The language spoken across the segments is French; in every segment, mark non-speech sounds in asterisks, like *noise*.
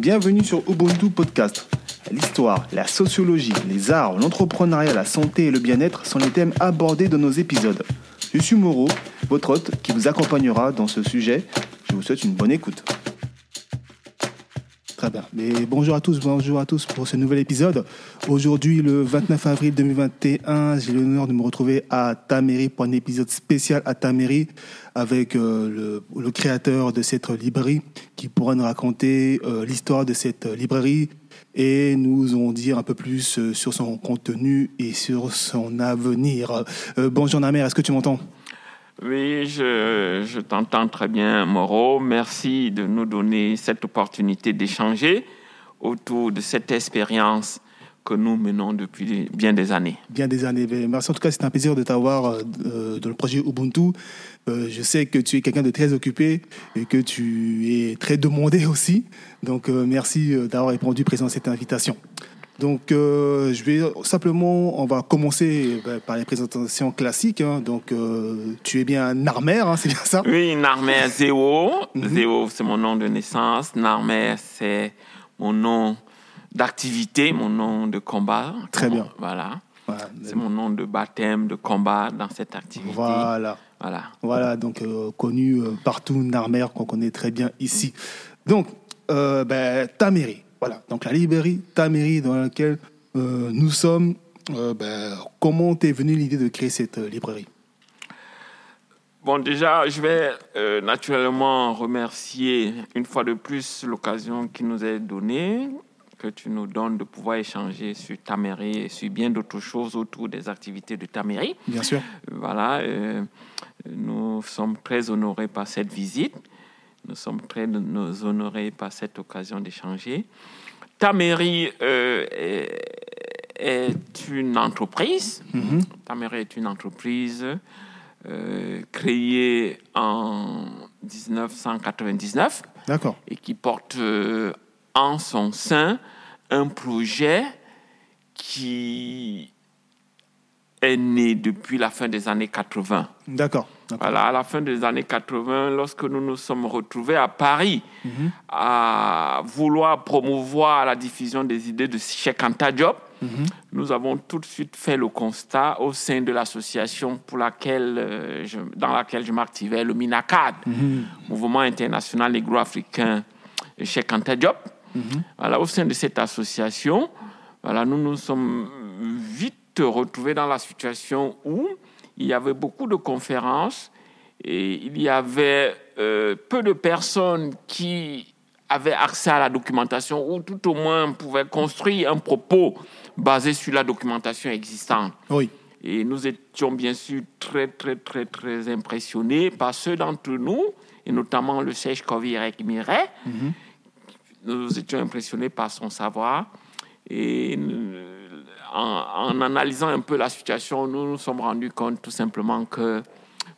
Bienvenue sur Ubuntu Podcast. L'histoire, la sociologie, les arts, l'entrepreneuriat, la santé et le bien-être sont les thèmes abordés dans nos épisodes. Je suis Moreau, votre hôte qui vous accompagnera dans ce sujet. Je vous souhaite une bonne écoute. Très bien. Mais bonjour à tous, bonjour à tous pour ce nouvel épisode. Aujourd'hui, le 29 avril 2021, j'ai l'honneur de me retrouver à Taméry pour un épisode spécial à Taméry avec euh, le, créateur de cette librairie qui pourra nous raconter euh, l'histoire de cette librairie et nous en dire un peu plus euh, sur son contenu et sur son avenir. bonjour Namer, est-ce que tu m'entends? Oui, je, t'entends très bien, Moreau. Merci de nous donner cette opportunité d'échanger autour de cette expérience que nous menons depuis bien des années. Bien des années. Merci. En tout cas, c'est un plaisir de t'avoir euh, dans le projet Ubuntu. Euh, je sais que tu es quelqu'un de très occupé et que tu es très demandé aussi. Donc, euh, merci d'avoir répondu présent à cette invitation. Donc, euh, je vais simplement, on va commencer ben, par les présentations classiques. Hein. Donc, euh, tu es bien Narmer, hein, c'est bien ça? Oui, Narmer *laughs* Zéo. Mhm. Zéo, c'est mon nom de naissance. Narmer, c'est mon nom d'activité, mon nom de combat. Très bien. Voilà. c'est mon nom de baptême, de combat dans cette activité. Voilà. Voilà. Voilà, donc euh, connu partout, Narmer, qu'on connaît très bien ici. Donc, ben, ta mairie. Voilà, donc la librairie, ta mairie dans laquelle euh, nous sommes, euh, ben, comment t'es venue l'idée de créer cette euh, librairie? Bon, déjà, je vais naturellement remercier une fois de plus l'occasion qui nous est donnée, que tu nous donnes de pouvoir échanger sur ta mairie et sur bien d'autres choses autour des activités de ta mairie. Bien sûr. Voilà, nous sommes très honorés par cette visite. Nous sommes très honorés par cette occasion d'échanger. Ta mairie euh, est, une entreprise. Mm-hmm. Ta mairie est une entreprise euh, créée en 1999. D'accord. Et qui porte euh, en son sein un projet qui est né depuis la fin des années 80. D'accord. Voilà, à la fin des années 80, lorsque nous nous sommes retrouvés à Paris mhm. à vouloir promouvoir la diffusion des idées de Cheikh Anta Diop, mhm. nous avons tout de suite fait le constat au sein de l'association pour laquelle, euh, dans laquelle je m'activais, le MINACAD, mhm. Mouvement international négro-africain Cheikh Anta Diop. Voilà, au sein de cette association, voilà, nous nous sommes vite retrouvés dans la situation où il y avait beaucoup de conférences et il y avait euh, peu de personnes qui avaient accès à la documentation ou tout au moins pouvaient construire un propos basé sur la documentation existante. Oui. Et nous étions bien sûr très, très, très, très impressionnés par ceux d'entre nous, et notamment le Sèche Kovirek Miret. Mm Nous étions impressionnés par son savoir. Et en, analysant un peu la situation, nous nous sommes rendus compte tout simplement que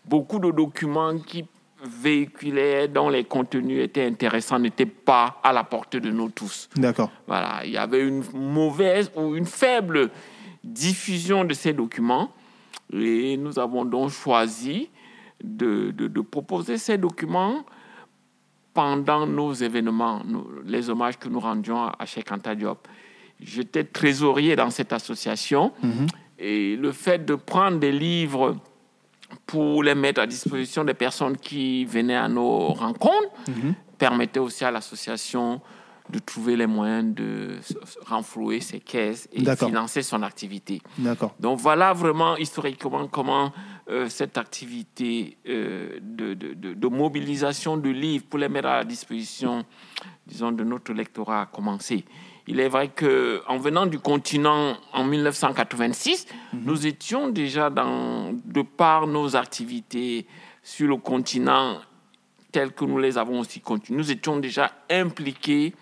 beaucoup de documents qui véhiculaient, dont les contenus étaient intéressants, n'étaient pas à la portée de nous tous. D'accord. Voilà, il y avait une mauvaise ou une faible diffusion de ces documents et nous avons donc choisi de, de, proposer ces documents pendant nos événements, les hommages que nous rendions à Cheikh Anta Diop. J'étais trésorier dans cette association. Mhm. Et le fait de prendre des livres pour les mettre à disposition des personnes qui venaient à nos rencontres mhm. permettait aussi à l'association de trouver les moyens de renflouer ses caisses et de financer son activité. Donc voilà vraiment historiquement comment euh, cette activité euh, de, de, de, mobilisation de livres pour les mettre à la disposition, disons, de notre lectorat a commencé. Il est vrai qu'en venant du continent en 1986, mhm. nous étions déjà dans, de par nos activités sur le continent telles que nous les avons aussi continuées, nous étions déjà impliqués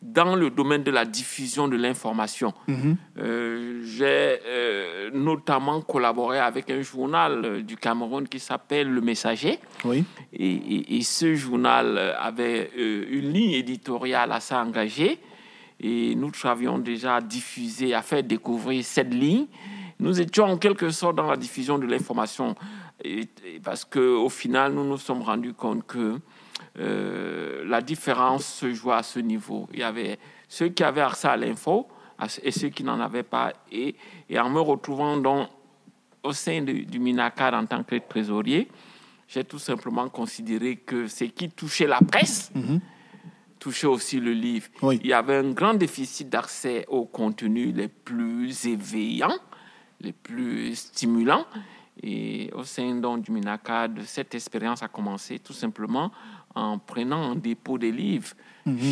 dans le domaine de la diffusion de l'information. Mhm. Euh, j'ai euh, notamment collaboré avec un journal du Cameroun qui s'appelle Le Messager. Oui. Et, et, ce journal avait euh, une ligne éditoriale assez engagée et nous avions déjà diffusé, à faire découvrir cette ligne. Nous étions en quelque sorte dans la diffusion de l'information parce qu'au final, nous nous sommes rendus compte que euh, la différence se jouait à ce niveau. Il y avait ceux qui avaient accès à l'info et ceux qui n'en avaient pas. Et, et, en me retrouvant donc au sein du, MINACAD en tant que trésorier, j'ai tout simplement considéré que ce qui touchait la presse Mhm. Touchait aussi le livre. Oui. Il y avait un grand déficit d'accès aux contenus les plus éveillants, les plus stimulants. Et au sein donc, du MINACAD, cette expérience a commencé tout simplement en prenant en dépôt des livres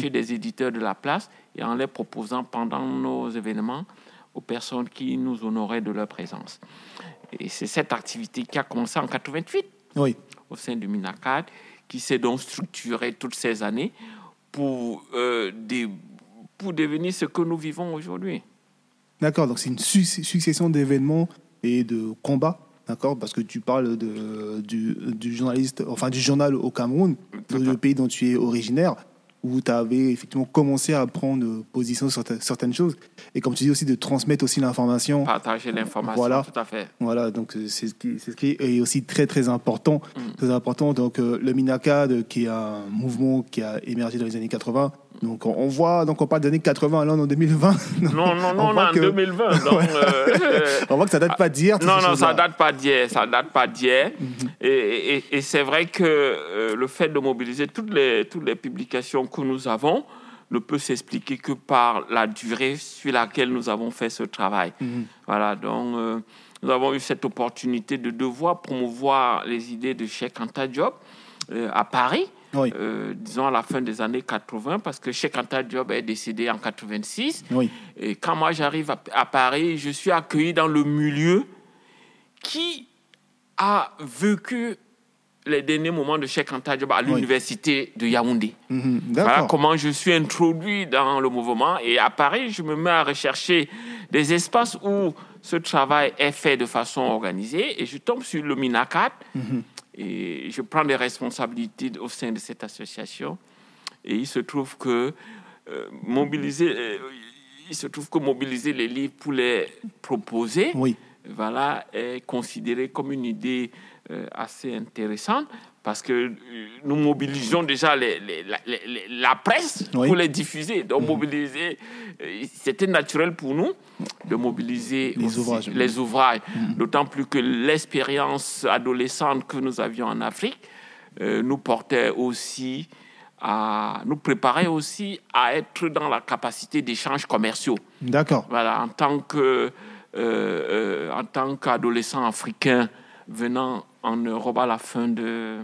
chez des éditeurs de la place et en les proposant pendant nos événements aux personnes qui nous honoraient de leur présence. Et c'est cette activité qui a commencé en 88 Oui. au sein du MINACAD, qui s'est donc structuré toutes ces années pour, euh, des, pour devenir ce que nous vivons aujourd'hui. D'accord, donc c'est une su- succession d'événements et de combats, d'accord Parce que tu parles de, du, du journaliste, enfin du journal au Cameroun, le pays dont tu es originaire, où tu avais effectivement commencé à prendre position sur ta- certaines choses, et comme tu dis aussi de transmettre aussi l'information. Partager l'information, Voilà. tout à fait. Voilà, donc euh, c'est ce qui, c'est ce qui est aussi très très important. Mm. Très important. Donc euh, le Minacad, qui est un mouvement qui a émergé dans les années 80. Donc on, on voit, donc on parle des années 80, là on est en 2020. *laughs* Non, non, non, on, en que- 2020. Donc, *laughs* euh, On voit que ça date pas d'hier. toutes non, non, ça date pas d'hier. Ça date pas d'hier. Mhm. Et, et- et c'est vrai que euh, le fait de mobiliser toutes les, toutes les publications que nous avons ne peut s'expliquer que par la durée sur laquelle nous avons fait ce travail. Mhm. Voilà, donc euh, nous avons eu cette opportunité de devoir promouvoir les idées de Cheikh Anta Diop à Paris. Oui, euh, disons à la fin des années 80, parce que Cheikh Anta Diop est décédé en 86. oui, Et quand moi j'arrive à, à Paris, je suis accueilli dans le milieu qui a vécu les derniers moments de Cheikh Anta Diop à Oui. l'université de Yaoundé. Mhm. Voilà comment je suis introduit dans le mouvement. Et à Paris, je me mets à rechercher des espaces où ce travail est fait de façon organisée. Et je tombe sur le MINACAT. Mhm. Et je prends des responsabilités au sein de cette association. Et il se trouve que euh, mobiliser, euh, il se trouve que mobiliser les livres pour les proposer, Oui, voilà, est considéré comme une idée euh, assez intéressante parce que euh, nous mobilisons déjà les- les- la, les- les- la presse Oui. pour les diffuser. Donc, mobiliser, euh, c'était naturel pour nous de mobiliser Les ouvrages. les ouvrages. D'autant plus que l'expérience adolescente que nous avions en Afrique euh, nous portait aussi à nous préparait aussi à être dans la capacité d'échanges commerciaux. d'accord. Voilà, en tant que euh, euh, en tant qu'adolescent africain venant en Europe à la fin de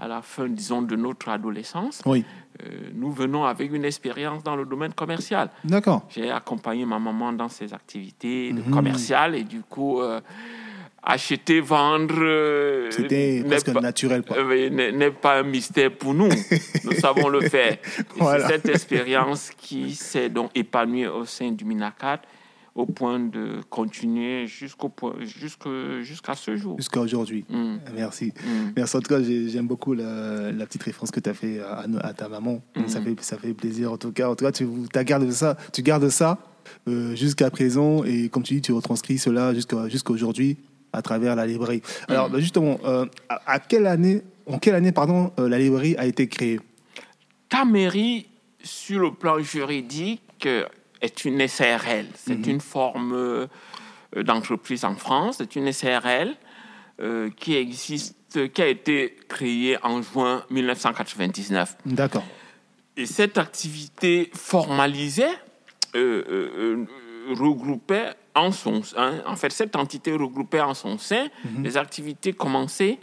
à la fin disons de notre adolescence, Oui, euh, nous venons avec une expérience dans le domaine commercial. d'accord. J'ai accompagné ma maman dans ses activités Mhm. commerciales et du coup euh, acheter vendre euh, C'était n'est presque pas- naturel, n'est pas un mystère pour nous. *laughs* nous savons le faire. Et Voilà. C'est cette expérience qui s'est donc épanouie au sein du MINACAT au point de continuer jusqu'au point- jusqu'à ce jour. Jusqu'à aujourd'hui. Mm, Merci. mm. Merci. En tout cas, j'ai- j'aime beaucoup la, la petite référence que tu as fait à, à ta maman. Mhm. Ça, fait, ça fait plaisir. En tout cas, en tout cas tu, gardé ça, tu gardes ça euh, jusqu'à présent. Et comme tu dis, tu retranscris cela jusqu'à jusqu'à aujourd'hui à travers la librairie. Alors, bah, justement, euh, à, à quelle année, en quelle année pardon, euh, la librairie a été créée? Ta mairie, sur le plan juridique, est une SRL. C'est une forme euh, d'entreprise en France. C'est une SRL euh, qui existe, qui a été créée en juin 1999. D'accord. Et cette activité formalisée euh, euh, regroupait en son sein, en fait, cette entité regroupait en son sein les activités commencées,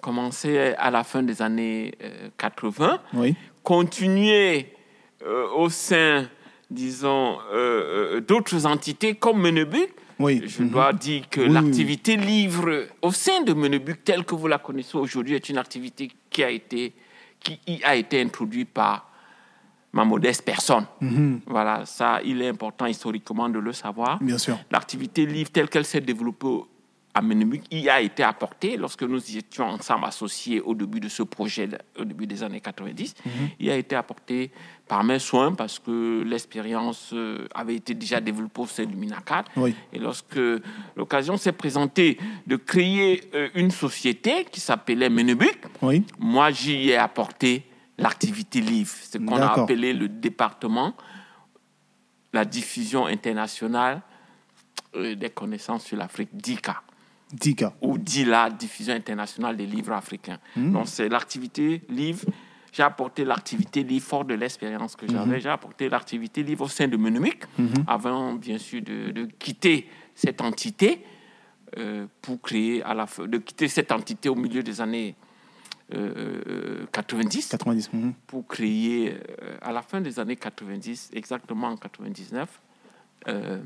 commencées à la fin des années euh, 80, Oui. continuées euh, au sein, disons, euh, euh, d'autres entités comme Menebuc. Oui. Je Mhm. dois dire que Oui, oui, l'activité livre au sein de Menebuc, telle que vous la connaissez aujourd'hui, est une activité qui a été, qui y a été introduite par ma modeste personne. Mhm. Voilà, ça, il est important historiquement de le savoir. Bien sûr. L'activité livre telle qu'elle s'est développée à Menubuk y a été apporté lorsque nous étions ensemble associés au début de ce projet, au début des années 90. Il y a été apporté par mes soins parce que l'expérience euh, avait été déjà développée au sein du Minacat. Oui. Et lorsque l'occasion s'est présentée de créer euh, une société qui s'appelait Menubuk, Oui. moi j'y ai apporté l'activité livre, ce qu'on a appelé le département, la diffusion internationale euh, des connaissances sur l'Afrique, DICA Dika. ou DILA, Diffusion internationale des livres africains. Donc, c'est l'activité livre. J'ai apporté l'activité livre fort de l'expérience que j'avais. J'ai apporté l'activité livre au sein de Menumic, avant, bien sûr, de, de quitter cette entité euh, pour créer à la fin, de quitter cette entité au milieu des années euh, euh, 90 90. mhm. pour créer, euh, à la fin des années 90, exactement en 99, euh,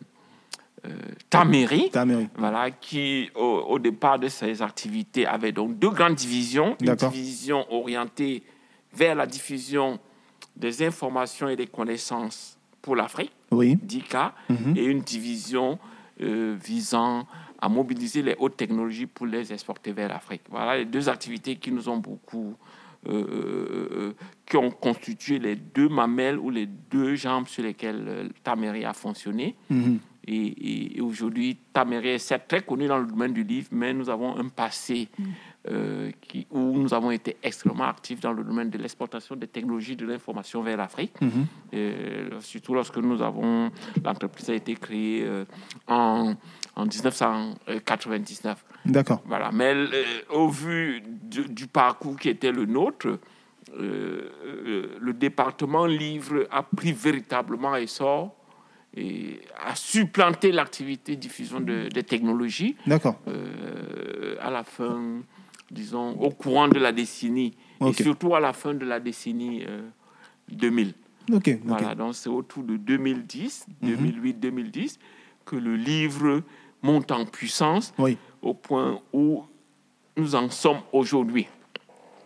euh, Taméry, Taméry. voilà, qui au, au départ de ses activités avait donc deux grandes divisions. Une division orientée vers la diffusion des informations et des connaissances pour l'Afrique, Oui. DICA, Mhm. et une division euh, visant à mobiliser les hautes technologies pour les exporter vers l'Afrique. Voilà les deux activités qui nous ont beaucoup, euh, euh, qui ont constitué les deux mamelles ou les deux jambes sur lesquelles Taméry a fonctionné. Mhm. Et, et- et aujourd'hui, Taméry est très connu dans le domaine du livre, mais nous avons un passé euh, qui, où nous avons été extrêmement actifs dans le domaine de l'exportation des technologies de l'information vers l'Afrique. Mhm. Euh, surtout lorsque nous avons, l'entreprise a été créée euh, en, en 1999. D'accord. Voilà. Mais euh, au vu du, du parcours qui était le nôtre, le département livre a pris véritablement essor et a supplanté l'activité diffusion de, des technologies D'accord. euh, à la fin, disons, au courant de la décennie et surtout à la fin de la décennie euh, 2000. Ok. ok. Voilà, donc c'est autour de 2010, Mhm. 2008-2010, que le livre monte en puissance Oui. au point où nous en sommes aujourd'hui.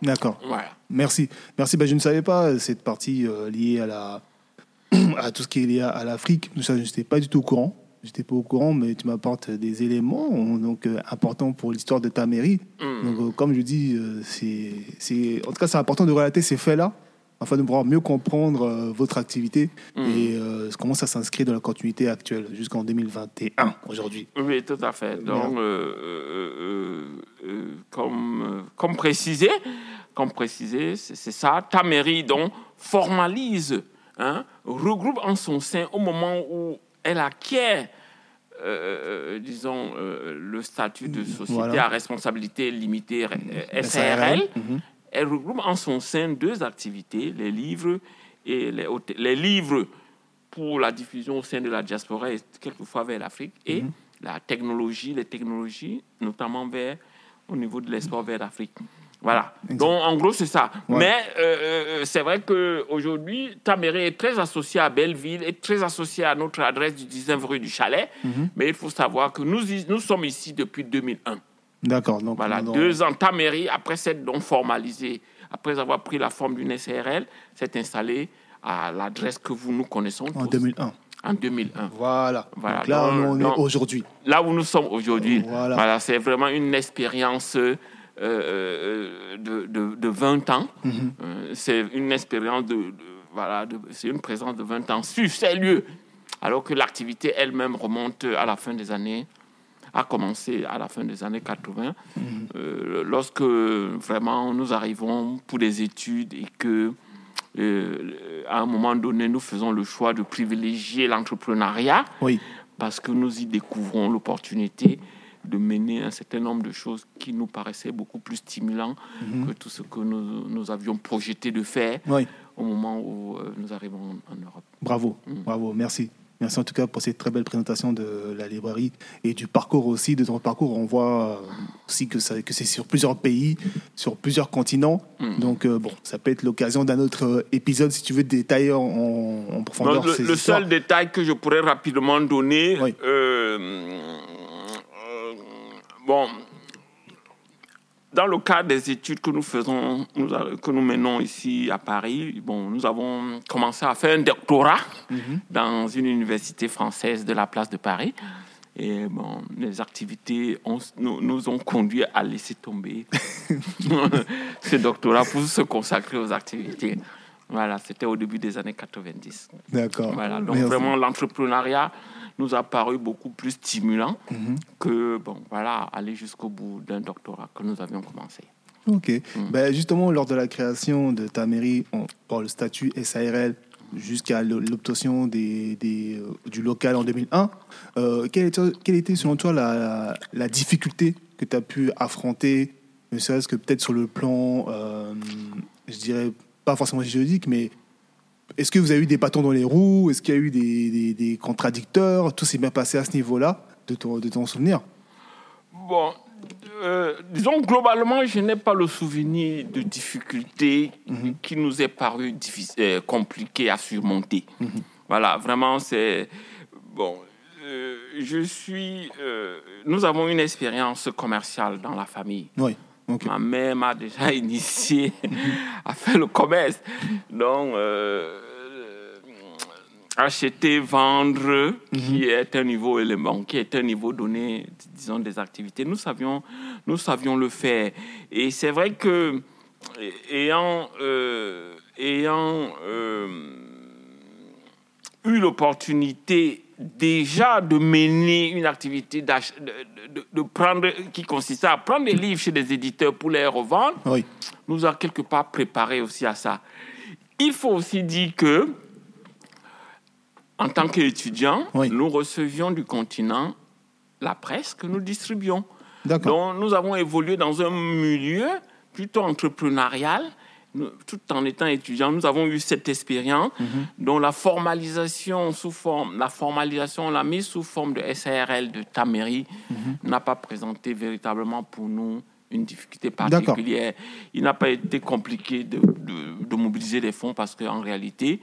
D'accord. Voilà. Merci. Merci. Ben, je ne savais pas euh, cette partie euh, liée à, la... *clears throat* à tout ce qui est lié à, à l'Afrique. Je n'étais pas du tout au courant. J'étais pas au courant, mais tu m'apportes des éléments donc, euh, importants pour l'histoire de ta mairie. Mm. Donc, euh, comme je dis, euh, c'est, c'est... en tout cas, c'est important de relater ces faits-là afin de pouvoir mieux comprendre votre activité Mm. et comment ça s'inscrit dans la continuité actuelle jusqu'en 2021 aujourd'hui. Oui, tout à fait. Donc, euh, euh, comme, comme précisé, comme précisé, c'est c'est ça. Ta mairie, donc, formalise, hein, regroupe en son sein au moment où elle acquiert, euh, disons, euh, le statut de société Voilà. à responsabilité limitée, euh, SARL. Mhm. Elle regroupe en son sein deux activités, les livres et les, les livres pour la diffusion au sein de la diaspora et quelquefois vers l'Afrique et Mhm. la technologie, les technologies notamment vers, au niveau de l'export vers l'Afrique. Voilà. Donc, en gros, c'est ça. Ouais. Mais euh, euh, c'est vrai qu'aujourd'hui, Taméré est très associé à Belleville, est très associé à notre adresse du 19 rue du Chalet. Mhm. Mais il faut savoir que nous, nous sommes ici depuis 2001. D'accord. Donc, Voilà, dans- deux ans, ta mairie, après s'être donc formalisée, après avoir pris la forme d'une SRL, s'est installée à l'adresse que vous nous connaissons en tous, 2001. en 2001. Voilà. Voilà, Donc là, dans- on est aujourd'hui. Là où nous sommes aujourd'hui, Voilà. voilà. c'est vraiment une expérience euh, euh, de, de, de 20 ans. Mhm. Euh, c'est une expérience de, de- voilà, c'est une présence de 20 ans sur ces lieux, alors que l'activité elle-même remonte à la fin des années, a commencé à la fin des années 80, euh, lorsque vraiment nous arrivons pour des études et que euh, à un moment donné nous faisons le choix de privilégier l'entrepreneuriat Oui. parce que nous y découvrons l'opportunité de mener un certain nombre de choses qui nous paraissaient beaucoup plus stimulants que tout ce que nous, nous avions projeté de faire Oui. au moment où euh, nous arrivons en, Europe. Bravo, Mm. bravo, merci. Merci en tout cas pour cette très belle présentation de la librairie et du parcours aussi, de ton parcours. On voit euh, aussi que, ça- que c'est sur plusieurs pays, sur plusieurs continents. Mm. Donc, euh, bon, ça peut être l'occasion d'un autre épisode si tu veux détailler en, en profondeur le, ces le seul détail que je pourrais rapidement donner, Oui. euh, bon, dans le cadre des études que nous faisons, nous que nous menons ici à Paris, bon, nous avons commencé à faire un doctorat Mhm. dans une université française de la place de Paris. Et bon, les activités nous, nous, ont conduit à laisser tomber *laughs* ce doctorat pour se consacrer aux activités. Voilà, c'était au début des années 90. D'accord. Voilà, donc vraiment l'entrepreneuriat nous a paru beaucoup plus stimulant mhm. que bon, voilà, aller jusqu'au bout d'un doctorat que nous avions commencé. Ok. Mm. Ben justement, lors de la création de ta mairie, par le statut SARL jusqu'à l'obtention des, des, euh, du local en 2001, euh, quelle, était, quelle, était, selon toi la, la difficulté que tu as pu affronter, ne serait-ce que peut-être sur le plan, euh, je dirais pas forcément juridique, mais est-ce que vous avez eu des bâtons dans les roues? Est-ce qu'il y a eu des, des, des contradicteurs? Tout s'est bien passé à ce niveau-là, de ton, de ton souvenir? Bon, euh, disons, globalement, je n'ai pas le souvenir de difficultés mhm. qui nous est paru euh, compliquées à surmonter. Mhm. Voilà, vraiment, c'est. Bon, euh, je suis. nous avons une expérience commerciale dans la famille. Oui. Ma mère m'a déjà *laughs* initié à faire le commerce. Donc, acheter, vendre, qui mhm. est un niveau élément, qui est un niveau donné, disons, des activités. Nous savions, nous savions le faire. Et c'est vrai que, ayant, euh, ayant euh, eu l'opportunité déjà de mener une activité de, de, prendre, qui consistait à prendre des livres chez des éditeurs pour les revendre, nous a quelque part préparé aussi à ça. Il faut aussi dire que en tant qu'étudiants, nous recevions du continent la presse que nous distribuions. Donc, nous avons évolué dans un milieu plutôt entrepreneurial. Tout en étant étudiants, nous avons eu cette expérience mhm. dont la formalisation sous forme, la formalisation, la mise sous forme de SARL de Tamery mhm. n'a pas présenté véritablement pour nous une difficulté particulière. Il n'a pas été compliqué de, de, mobiliser des fonds parce qu'en réalité,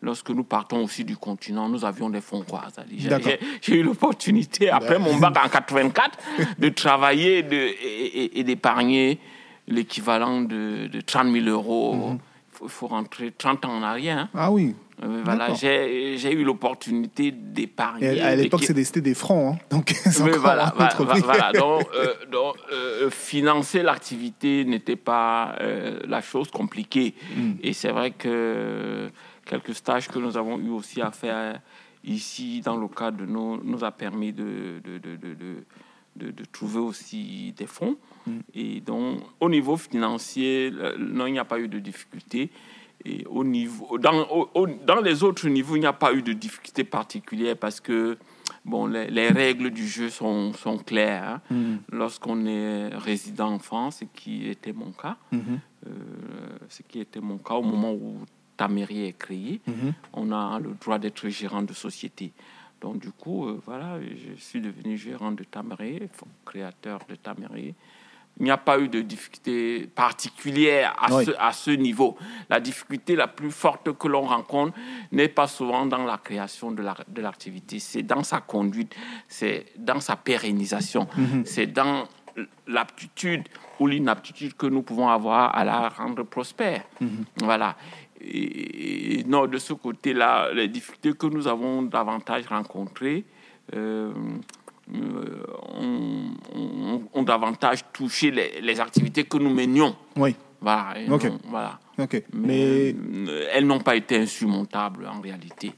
lorsque nous partons aussi du continent, nous avions des fonds croisés. J'ai eu l'opportunité, après mon bac en 84, de travailler de, et, d'épargner l'équivalent de, 30 000 euros. Mhm. Il faut, rentrer 30 ans en arrière. Hein. Ah oui. Euh, voilà, j'ai eu l'opportunité d'épargner. À l'époque, c'était des francs, hein. *laughs* donc voilà, voilà, donc, *laughs* euh, euh, financer l'activité n'était pas la chose compliquée. Mm. Et c'est vrai que quelques stages que nous avons eu aussi à faire ici dans le cadre de nous, nous a permis de, de, de, de trouver aussi des fonds. Mm. Et donc, au niveau financier, non, il n'y a pas eu de difficulté. Et au niveau, dans, dans les autres niveaux, il n'y a pas eu de difficulté particulière parce que bon, les, règles du jeu sont, sont claires. Hein. Mm. Lorsqu'on est résident en France, ce qui était mon cas, mm-hmm. euh, ce qui était mon cas au moment où Tamerie est créé, mhm. on a le droit d'être gérant de société. Donc du coup, euh, voilà, je suis devenu gérant de Tamerie, créateur de Tamerie. Il n'y a pas eu de difficulté particulière à, ce, à ce niveau. La difficulté la plus forte que l'on rencontre n'est pas souvent dans la création de l'activité, la, c'est dans sa conduite, c'est dans sa pérennisation, mhm. c'est dans l'aptitude ou l'inaptitude que nous pouvons avoir à la rendre prospère. Mhm. Voilà. Et, non, de ce côté-là, les difficultés que nous avons davantage rencontrées euh, euh, ont, davantage touché les, activités que nous menions. Oui. Voilà. voilà. Mais, euh, elles n'ont pas été insurmontables en réalité.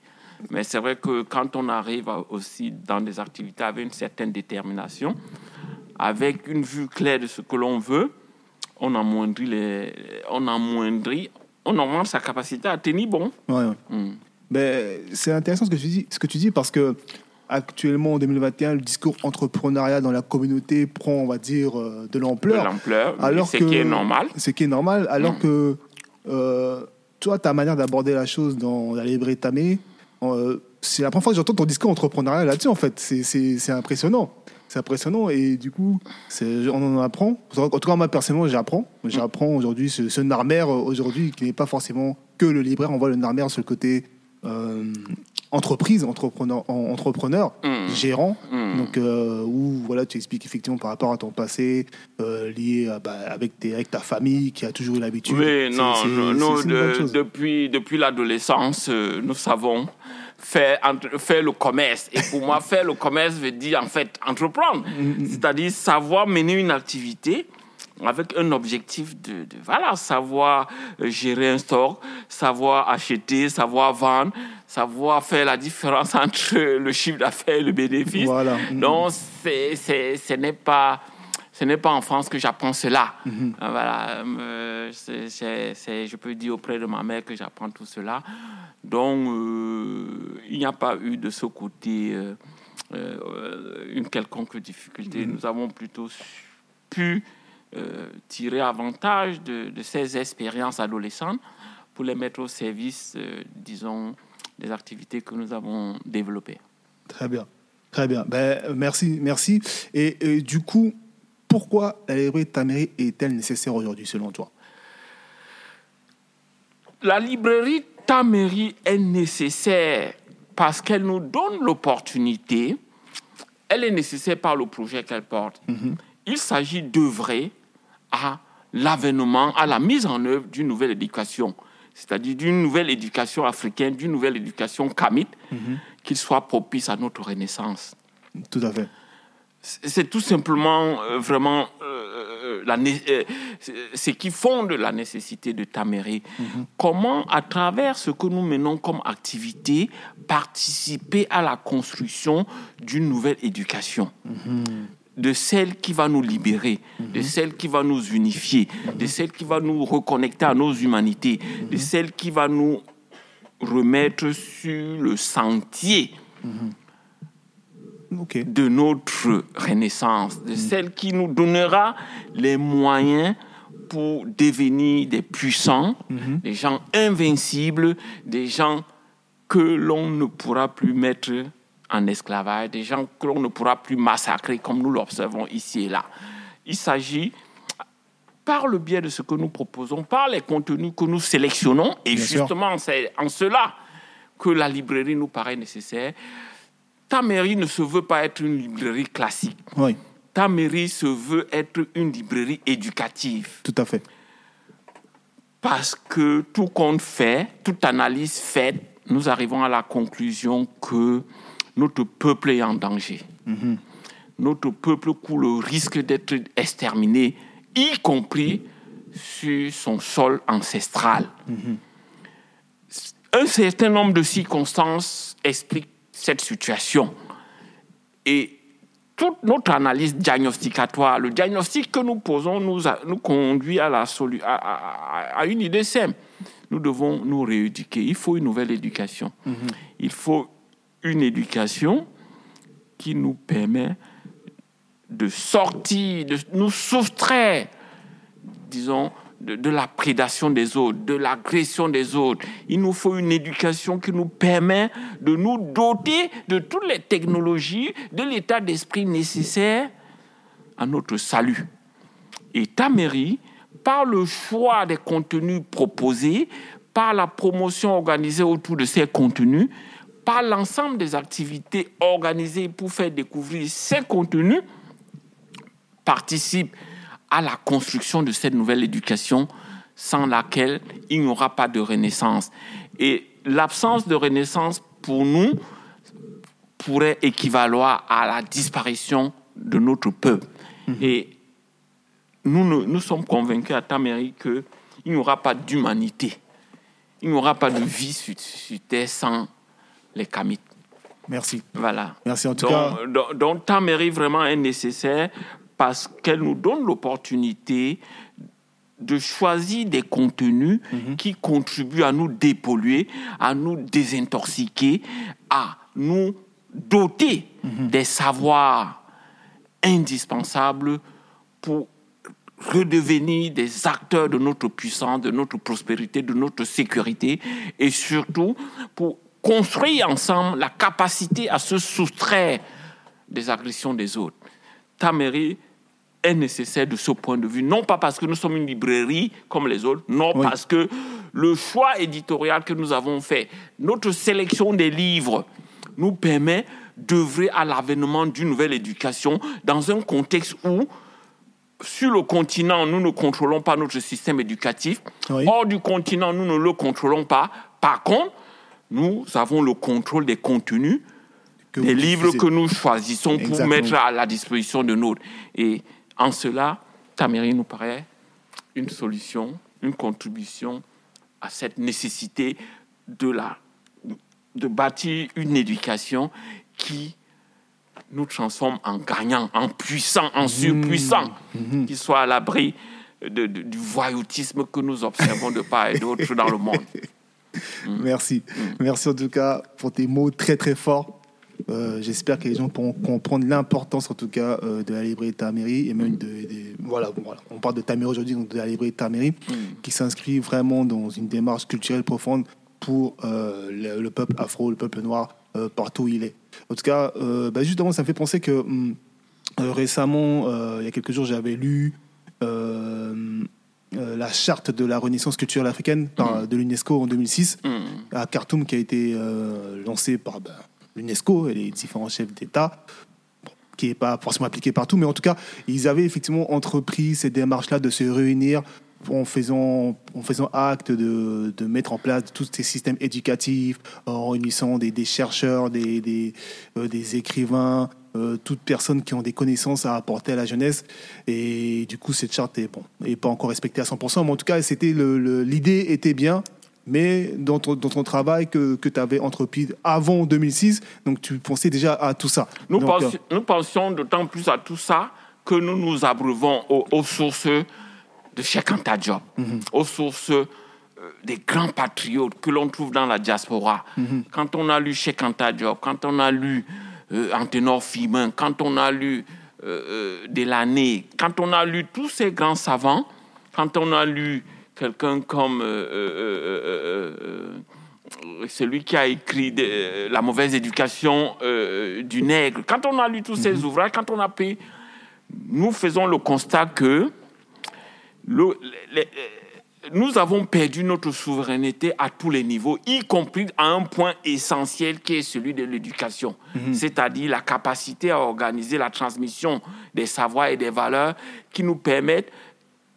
Mais c'est vrai que quand on arrive aussi dans des activités avec une certaine détermination, avec une vue claire de ce que l'on veut, on amoindrit, les, on amoindrit on augmente sa capacité à tenir bon. Ouais, hmm. ben, c'est intéressant ce que tu dis, ce que tu dis parce que actuellement en 2021, le discours entrepreneuriat dans la communauté prend, on va dire, euh, de l'ampleur. De l'ampleur, alors ce qui est normal. Ce qui est normal, alors hmm. que euh, toi, ta manière d'aborder la chose dans la librairie Tamé, euh, c'est la première fois que j'entends ton discours entrepreneurial là-dessus, en fait. C'est impressionnant c'est impressionnant et du coup, on en apprend. En tout cas, moi personnellement, j'apprends. J'apprends aujourd'hui ce, ce narmer aujourd'hui qui n'est pas forcément que le libraire. On voit le narmer sur le côté euh, entreprise, entrepreneur, en- entrepreneur Mm. gérant, Mm. donc euh, où voilà, tu expliques effectivement par rapport à ton passé euh, lié à, bah, avec, tes, avec ta famille qui a toujours eu l'habitude. Oui, non, de- chose. depuis, depuis l'adolescence, euh, nous savons faire, entre- faire le commerce. Et pour moi, *laughs* faire le commerce veut dire en fait entreprendre. Mm, C'est-à-dire savoir mener une activité avec un objectif de, de- voilà, savoir euh, gérer un stock, savoir acheter, savoir vendre, savoir faire la différence *laughs* entre le chiffre d'affaires et le bénéfice. Voilà. Donc, c'est, c'est, ce n'est pas, ce n'est pas en France que j'apprends cela. Mm-hmm. Euh, Voilà, euh, c'est, je peux dire auprès de ma mère que j'apprends tout cela. Donc, euh, il n'y a pas eu de ce côté euh, une quelconque difficulté. Nous avons plutôt pu tirer avantage de, de ces expériences adolescentes pour les mettre au service, euh, disons, des activités que nous avons développées. Très bien. Très bien. Ben, merci, merci. Et, et du coup, pourquoi la librairie de ta mairie est-elle nécessaire aujourd'hui, selon toi? La librairie Ta mairie est nécessaire parce qu'elle nous donne l'opportunité, elle est nécessaire par le projet qu'elle porte. Il s'agit d'œuvrer à l'avènement, à la mise en œuvre d'une nouvelle éducation, c'est-à-dire d'une nouvelle éducation africaine, d'une nouvelle éducation kamite, qu'il soit propice à notre renaissance. Tout à fait. C'est tout simplement euh, vraiment euh, euh, c'est- ce qui fonde la nécessité de Taméry. Comment, à travers ce que nous menons comme activité, participer à la construction d'une nouvelle éducation? De celle qui va nous libérer, de celle qui va nous unifier, de celle qui va nous reconnecter à nos humanités, de celle qui va nous remettre sur le sentier de notre renaissance, de celle qui nous donnera les moyens pour devenir des puissants, des gens invincibles, des gens que l'on ne pourra plus mettre en esclavage, des gens que l'on ne pourra plus massacrer comme nous l'observons ici et là. Il s'agit, par le biais de ce que nous proposons, par les contenus que nous sélectionnons, et Bien justement c'est en cela que la librairie nous paraît nécessaire, ta mairie ne se veut pas être une librairie classique. Oui, Ta mairie se veut être une librairie éducative. tout à fait. Parce que tout compte fait, toute analyse faite, nous arrivons à la conclusion que notre peuple est en danger. Notre peuple court le risque d'être exterminé, y compris sur son sol ancestral. Un certain nombre de circonstances expliquent cette situation. Et toute notre analyse diagnosticatoire, le diagnostic que nous posons nous, a- nous conduit à, la solu- à, à- à une idée simple. Nous devons nous rééduquer. Il faut une nouvelle éducation. Il faut une éducation qui nous permet de sortir, de nous soustraire, disons, de, la prédation des autres, de l'agression des autres. Il nous faut une éducation qui nous permet de nous doter de toutes les technologies, de l'état d'esprit nécessaire à notre salut. Et ta mairie, par le choix des contenus proposés, par la promotion organisée autour de ces contenus, par l'ensemble des activités organisées pour faire découvrir ces contenus, participe à la construction de cette nouvelle éducation sans laquelle il n'y aura pas de renaissance. Et l'absence de renaissance, pour nous, pourrait équivaloir à la disparition de notre peuple. Et nous, nous, nous sommes convaincus à Taméry qu'il n'y aura pas d'humanité, il n'y aura pas de vie sur, sur Terre sans les Kamites. Merci. Voilà. Merci en tout donc, cas. donc, donc, ta mairie vraiment est nécessaire parce qu'elle nous donne l'opportunité de choisir des contenus Mhm. qui contribuent à nous dépolluer, à nous désintoxiquer, à nous doter Mhm. des savoirs indispensables pour redevenir des acteurs de notre puissance, de notre prospérité, de notre sécurité et surtout pour construire ensemble la capacité à se soustraire des agressions des autres. Ta mairie est nécessaire de ce point de vue, non pas parce que nous sommes une librairie comme les autres, non Oui. parce que le choix éditorial que nous avons fait, notre sélection des livres, nous permet d'œuvrer à l'avènement d'une nouvelle éducation dans un contexte où, sur le continent, nous ne contrôlons pas notre système éducatif. Oui. Hors du continent, nous ne le contrôlons pas. Par contre, nous avons le contrôle des contenus, Que des livres diffusez. que nous choisissons pour mettre à la disposition de nôtres. Et en cela, ta mairie nous paraît une solution, une contribution à cette nécessité de, la, de bâtir une éducation qui nous transforme en gagnants, en puissants, en surpuissants, qui soit à l'abri de- de- du voyoutisme que nous observons de part et d'autre dans le monde. *laughs* Merci. Mm. Merci en tout cas pour tes mots très très forts. Euh, J'espère que les gens pourront comprendre l'importance en tout cas euh, de la librairie Tameri et même de, des- voilà, bon, voilà. On parle de Tameri aujourd'hui, donc de la librairie Tameri Mm. qui s'inscrit vraiment dans une démarche culturelle profonde pour euh, le, le peuple afro, le peuple noir, partout où il est. En tout cas, bah, justement, ça me fait penser que hum, récemment, il y a quelques jours, j'avais lu euh, euh, la charte de la renaissance culturelle africaine par, de l'UNESCO en 2006 Mm. à Khartoum qui a été euh, lancé par ben, l'UNESCO et les différents chefs d'État, qui n'est pas forcément appliqué partout, mais en tout cas, ils avaient effectivement entrepris ces démarches-là de se réunir en faisant, en faisant acte de, de mettre en place tous ces systèmes éducatifs, en réunissant des, des chercheurs, des, des, euh, des écrivains, euh, toutes personnes qui ont des connaissances à apporter à la jeunesse. Et du coup, cette charte est, bon, est pas encore respectée à 100%, mais en tout cas, c'était l'idée était bien mais dans ton, dans ton travail que, que tu avais entrepris avant 2006, donc tu pensais déjà à tout ça. Nous, Donc, pensions, nous pensions d'autant plus à tout ça que nous nous abreuvons aux, aux sources de Cheikh Anta Diop, aux sources euh, des grands patriotes que l'on trouve dans la diaspora. Quand on a lu Cheikh Anta Diop, quand on a lu euh, Antenor Fimin, quand on a lu euh, euh, Delaney, quand on a lu tous ces grands savants, quand on a lu quelqu'un comme... euh, euh, celui qui a écrit de- La mauvaise éducation du nègre. Quand on a lu tous ces ouvrages, quand on a pris, nous faisons le constat que le- nous avons perdu notre souveraineté à tous les niveaux, y compris à un point essentiel qui est celui de l'éducation, c'est-à-dire la capacité à organiser la transmission des savoirs et des valeurs qui nous permettent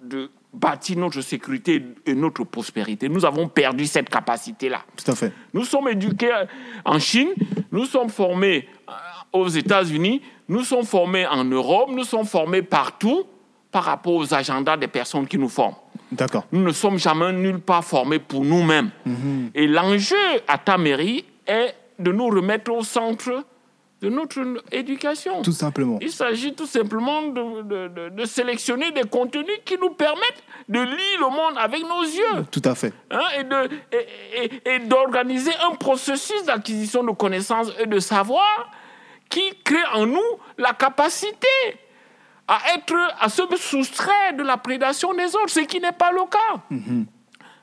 de bâtir notre sécurité et notre prospérité. Nous avons perdu cette capacité-là. Tout à fait. Nous sommes éduqués en Chine, nous sommes formés euh, aux États-Unis, nous sommes formés en Europe, nous sommes formés partout par rapport aux agendas des personnes qui nous forment. D'accord. Nous ne sommes jamais nulle part formés pour nous-mêmes. Et l'enjeu à ta mairie est de nous remettre au centre de notre éducation. Tout simplement. Il s'agit tout simplement de, de- de- de sélectionner des contenus qui nous permettent de lire le monde avec nos yeux Tout à fait. hein, et de- et- et- et d'organiser un processus d'acquisition de connaissances et de savoir qui crée en nous la capacité à être à se soustraire de la prédation des autres, ce qui n'est pas le cas.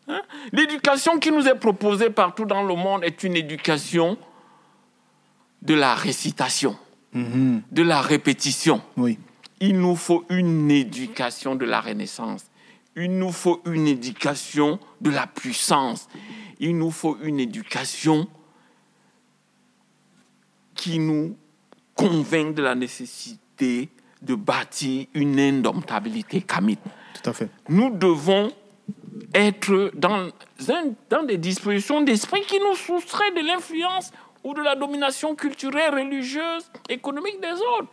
Hein? L'éducation qui nous est proposée partout dans le monde est une éducation de la récitation, Mhm. de la répétition. Oui. Il nous faut une éducation de la Renaissance. Il nous faut une éducation de la puissance. Il nous faut une éducation qui nous convainc de la nécessité de bâtir une indomptabilité kamite. Tout à fait. Nous devons être dans, dans des dispositions d'esprit qui nous soustraient de l'influence ou de la domination culturelle, religieuse, économique des autres.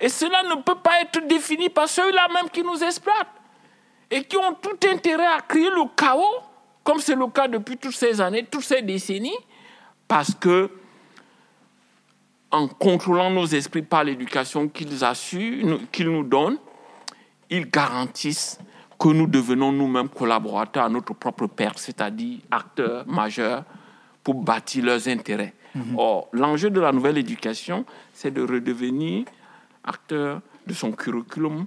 Et cela ne peut pas être défini par ceux-là même qui nous exploitent et qui ont tout intérêt à créer le chaos, comme c'est le cas depuis toutes ces années, toutes ces décennies, parce que en contrôlant nos esprits par l'éducation qu'ils assurent, nous- qu'ils nous donnent, ils garantissent que nous devenons nous-mêmes collaborateurs à notre propre perte, c'est-à-dire acteurs majeurs pour bâtir leurs intérêts. Or, l'enjeu de la nouvelle éducation, c'est de redevenir acteur de son curriculum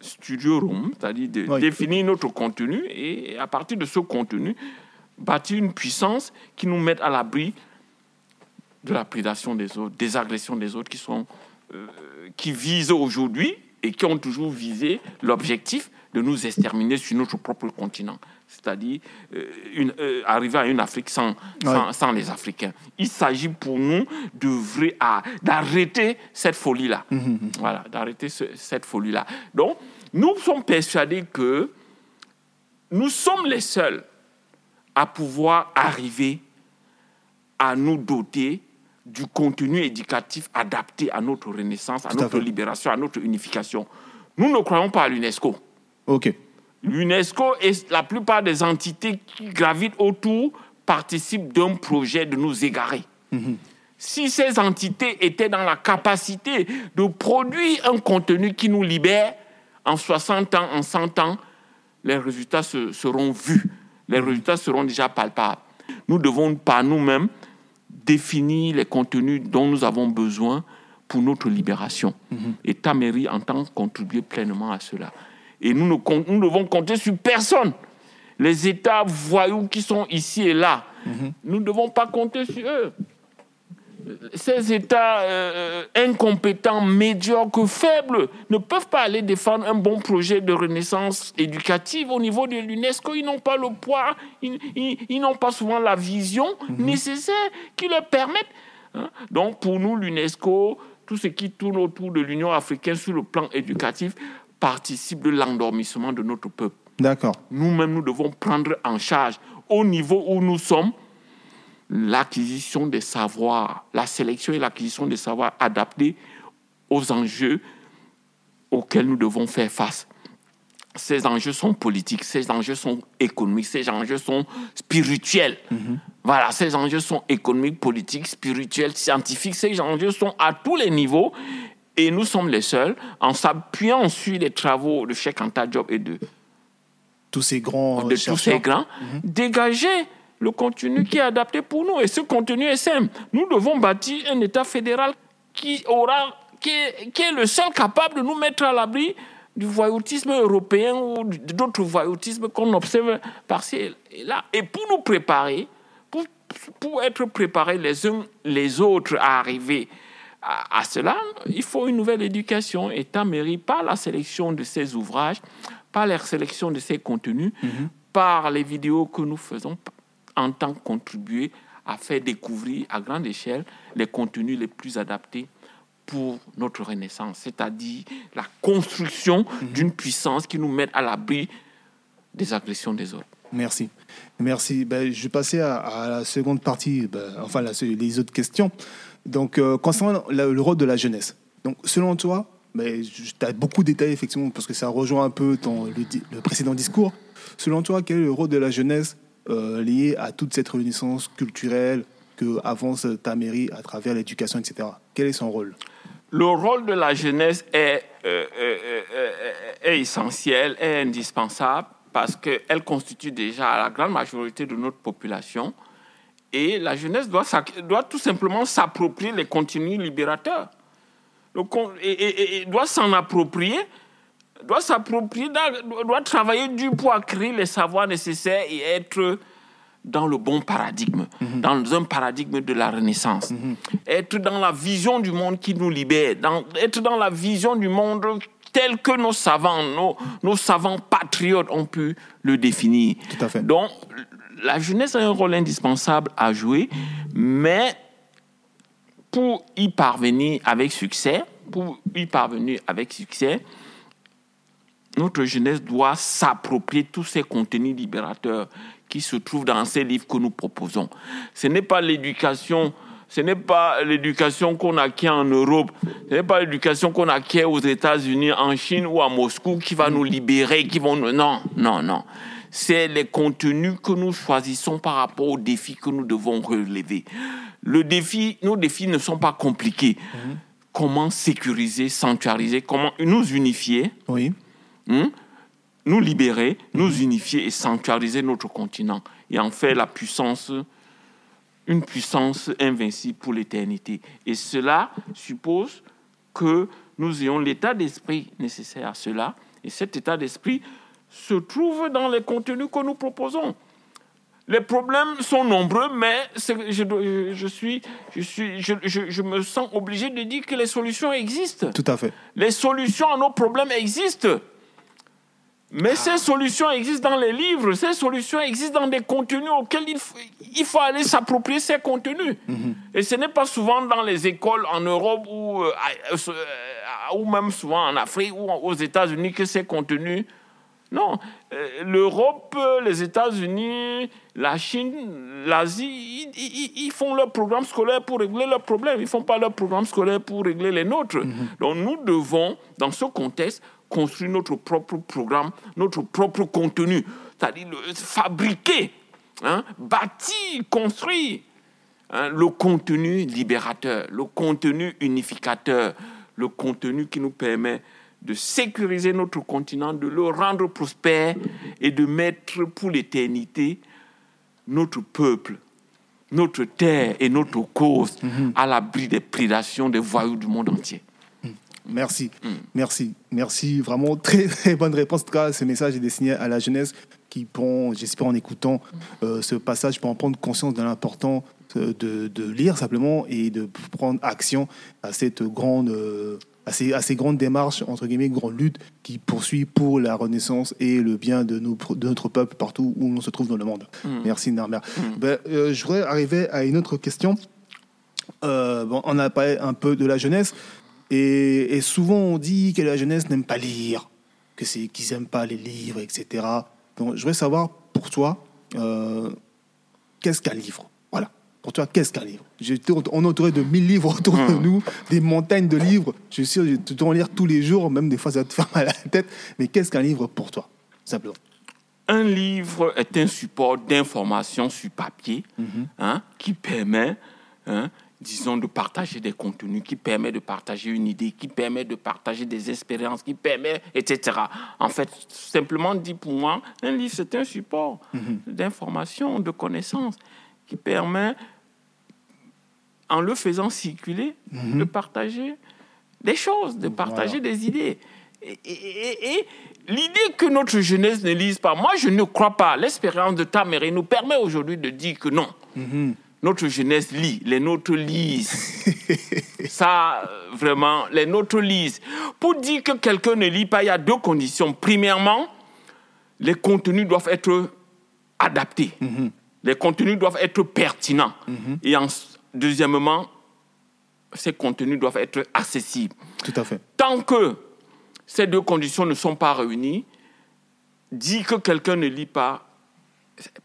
studiorum, c'est-à-dire de Oui. définir notre contenu et à partir de ce contenu, bâtir une puissance qui nous mette à l'abri de la prédation des autres, des agressions des autres qui sont euh, qui visent aujourd'hui et qui ont toujours visé l'objectif de nous exterminer sur notre propre continent. c'est-à-dire euh, euh, arriver à une Afrique sans, sans, sans les Africains. Il s'agit pour nous d'arrêter cette folie-là. Voilà, d'arrêter ce- cette folie-là. Donc, nous sommes persuadés que nous sommes les seuls à pouvoir arriver à nous doter du contenu éducatif adapté à notre renaissance, à Tout notre libération, à notre unification. Nous ne croyons pas à l'UNESCO. Ok. L'UNESCO et la plupart des entités qui gravitent autour participent d'un projet de nous égarer. Si ces entités étaient dans la capacité de produire un contenu qui nous libère, en 60 ans, en 100 ans, les résultats se- seront vus. Les résultats seront déjà palpables. Nous devons par nous-mêmes définir les contenus dont nous avons besoin pour notre libération. Et ta mairie entend contribuer pleinement à cela. Et nous ne, nous devons compter sur personne. Les États voyous qui sont ici et là, nous ne devons pas compter sur eux. Ces États euh, incompétents, médiocres, faibles, ne peuvent pas aller défendre un bon projet de renaissance éducative au niveau de l'UNESCO. Ils n'ont pas le poids, ils, ils- ils n'ont pas souvent la vision nécessaire qui leur permette. hein. Donc pour nous, l'UNESCO, tout ce qui tourne autour de l'Union africaine sur le plan éducatif participe de l'endormissement de notre peuple. D'accord. Nous-mêmes, nous devons prendre en charge au niveau où nous sommes l'acquisition des savoirs, la sélection et l'acquisition des savoirs adaptés aux enjeux auxquels nous devons faire face. Ces enjeux sont politiques, ces enjeux sont économiques, ces enjeux sont spirituels. Voilà, ces enjeux sont économiques, politiques, spirituels, scientifiques, ces enjeux sont à tous les niveaux. Et nous sommes les seuls, en s'appuyant sur les travaux de Cheikh Anta Diop et de Tous ces grands de tous ces grands, dégager le contenu qui est adapté pour nous. Et ce contenu est simple. Nous devons bâtir un État fédéral qui, aura, qui, est, qui est le seul capable de nous mettre à l'abri du voyoutisme européen ou d'autres voyoutismes qu'on observe par-ci et là. Et pour nous préparer, pour, pour être préparés les uns les autres à arriver à, à cela, il faut une nouvelle éducation. État mairie par la sélection de ces ouvrages, par la sélection de ces contenus, par les vidéos que nous faisons, entend contribuer à faire découvrir à grande échelle les contenus les plus adaptés pour notre renaissance, c'est-à-dire la construction d'une puissance qui nous mette à l'abri des agressions des autres. Merci. Merci. Ben, je vais passer à, à la seconde partie, ben, enfin la- les autres questions. Donc, euh, concernant la- le rôle de la jeunesse. Donc, selon toi, ben, tu as beaucoup détaillé effectivement parce que ça rejoint un peu ton, le, le précédent discours. Selon toi, quel est le rôle de la jeunesse euh, lié à toute cette renaissance culturelle que avance ta mairie à travers l'éducation, etc. Quel est son rôle? Le rôle de la jeunesse est, euh, euh, euh, est essentiel, est indispensable, parce qu'elle constitue déjà la grande majorité de notre population. Et la jeunesse doit, tout simplement s'approprier les contenus libérateurs. Le et doit s'en approprier, doit s'approprier, doit, doit travailler dur pour acquérir les savoirs nécessaires et être dans le bon paradigme, dans un paradigme de la Renaissance. Être dans la vision du monde qui nous libère, dans- être dans la vision du monde tel que nos savants, nos, nos savants patriotes ont pu le définir. Tout à fait. Donc, la jeunesse a un rôle indispensable à jouer, mais pour y parvenir avec succès, pour y parvenir avec succès, notre jeunesse doit s'approprier tous ces contenus libérateurs qui se trouvent dans ces livres que nous proposons. Ce n'est pas l'éducation, ce n'est pas l'éducation qu'on acquiert en Europe, ce n'est pas l'éducation qu'on acquiert aux États-Unis, en Chine ou à Moscou qui va nous libérer, qui vont nous... Non, non, non. C'est les contenus que nous choisissons par rapport aux défis que nous devons relever. Le défi, nos défis ne sont pas compliqués. Comment sécuriser, sanctuariser, comment nous unifier Oui. Hein, nous libérer, nous unifier et sanctuariser notre continent et en faire la puissance, une puissance invincible pour l'éternité. Et cela suppose que nous ayons l'état d'esprit nécessaire à cela. Et cet état d'esprit se trouve dans les contenus que nous proposons. Les problèmes sont nombreux, mais je, suis, je, suis, je me sens obligé de dire que les solutions existent. Tout à fait. Les solutions à nos problèmes existent. Mais ces solutions existent dans les livres, ces solutions existent dans des contenus auxquels il faut, il faut aller s'approprier ces contenus. Et ce n'est pas souvent dans les écoles en Europe ou, euh, euh, euh, ou même souvent en Afrique ou aux États-Unis que ces contenus. Non, l'Europe, les États-Unis, la Chine, l'Asie, ils, font leur programme scolaire pour régler leurs problèmes. Ils ne font pas leur programme scolaire pour régler les nôtres. Donc nous devons, dans ce contexte, construire notre propre programme, notre propre contenu, c'est-à-dire fabriquer, hein, bâtir, construire hein, le contenu libérateur, le contenu unificateur, le contenu qui nous permet de sécuriser notre continent, de le rendre prospère et de mettre pour l'éternité notre peuple, notre terre et notre cause mm-hmm. à l'abri des prédations des voyous du monde entier. Merci, mm. merci, merci. Vraiment très, très bonne réponse. En tout cas, ce message est destiné à la jeunesse qui, j'espère en écoutant euh, ce passage, en prendre conscience de l'important euh, de, lire simplement et de prendre action à cette grande, euh, à ces, grandes démarches, entre guillemets, grande lutte qui poursuit pour la renaissance et le bien de, notre peuple partout où on se trouve dans le monde. Mm. Merci, Narmer. Mm. Ben, je voudrais arriver à une autre question. bon, on a parlé un peu de la jeunesse. Et, souvent, on dit que la jeunesse n'aime pas lire, que c'est qu'ils n'aiment pas les livres, etc. Donc, je voudrais savoir, pour toi, euh, qu'est-ce qu'un livre? Voilà. Pour toi, qu'est-ce qu'un livre? On est entouré de mille livres autour de hmm. nous, des montagnes de livres. Je suis sûr que tu dois en lire tous les jours, même des fois, ça te faire mal à la tête. Mais qu'est-ce qu'un livre pour toi? Simplement. Un livre est un support d'information sur papier mhm. hein, qui permet hein, disons, de partager des contenus, qui permet de partager une idée, qui permet de partager des expériences, qui permet, etc. En fait, simplement dit pour moi, un livre, c'est un support mhm. d'information, de connaissances, qui permet, en le faisant circuler, mhm. de partager des choses, de partager des idées. Et, l'idée que notre jeunesse ne lise pas, moi je ne crois pas. L'expérience de Taméré nous permet aujourd'hui de dire que non. Mhm notre jeunesse lit, les nôtres lisent. *laughs* Ça, vraiment, les nôtres lisent. Pour dire que quelqu'un ne lit pas, il y a deux conditions. Premièrement, les contenus doivent être adaptés. Mhm. Les contenus doivent être pertinents. Mhm. Et en, deuxièmement, ces contenus doivent être accessibles. Tout à fait. Tant que ces deux conditions ne sont pas réunies, dire que quelqu'un ne lit pas,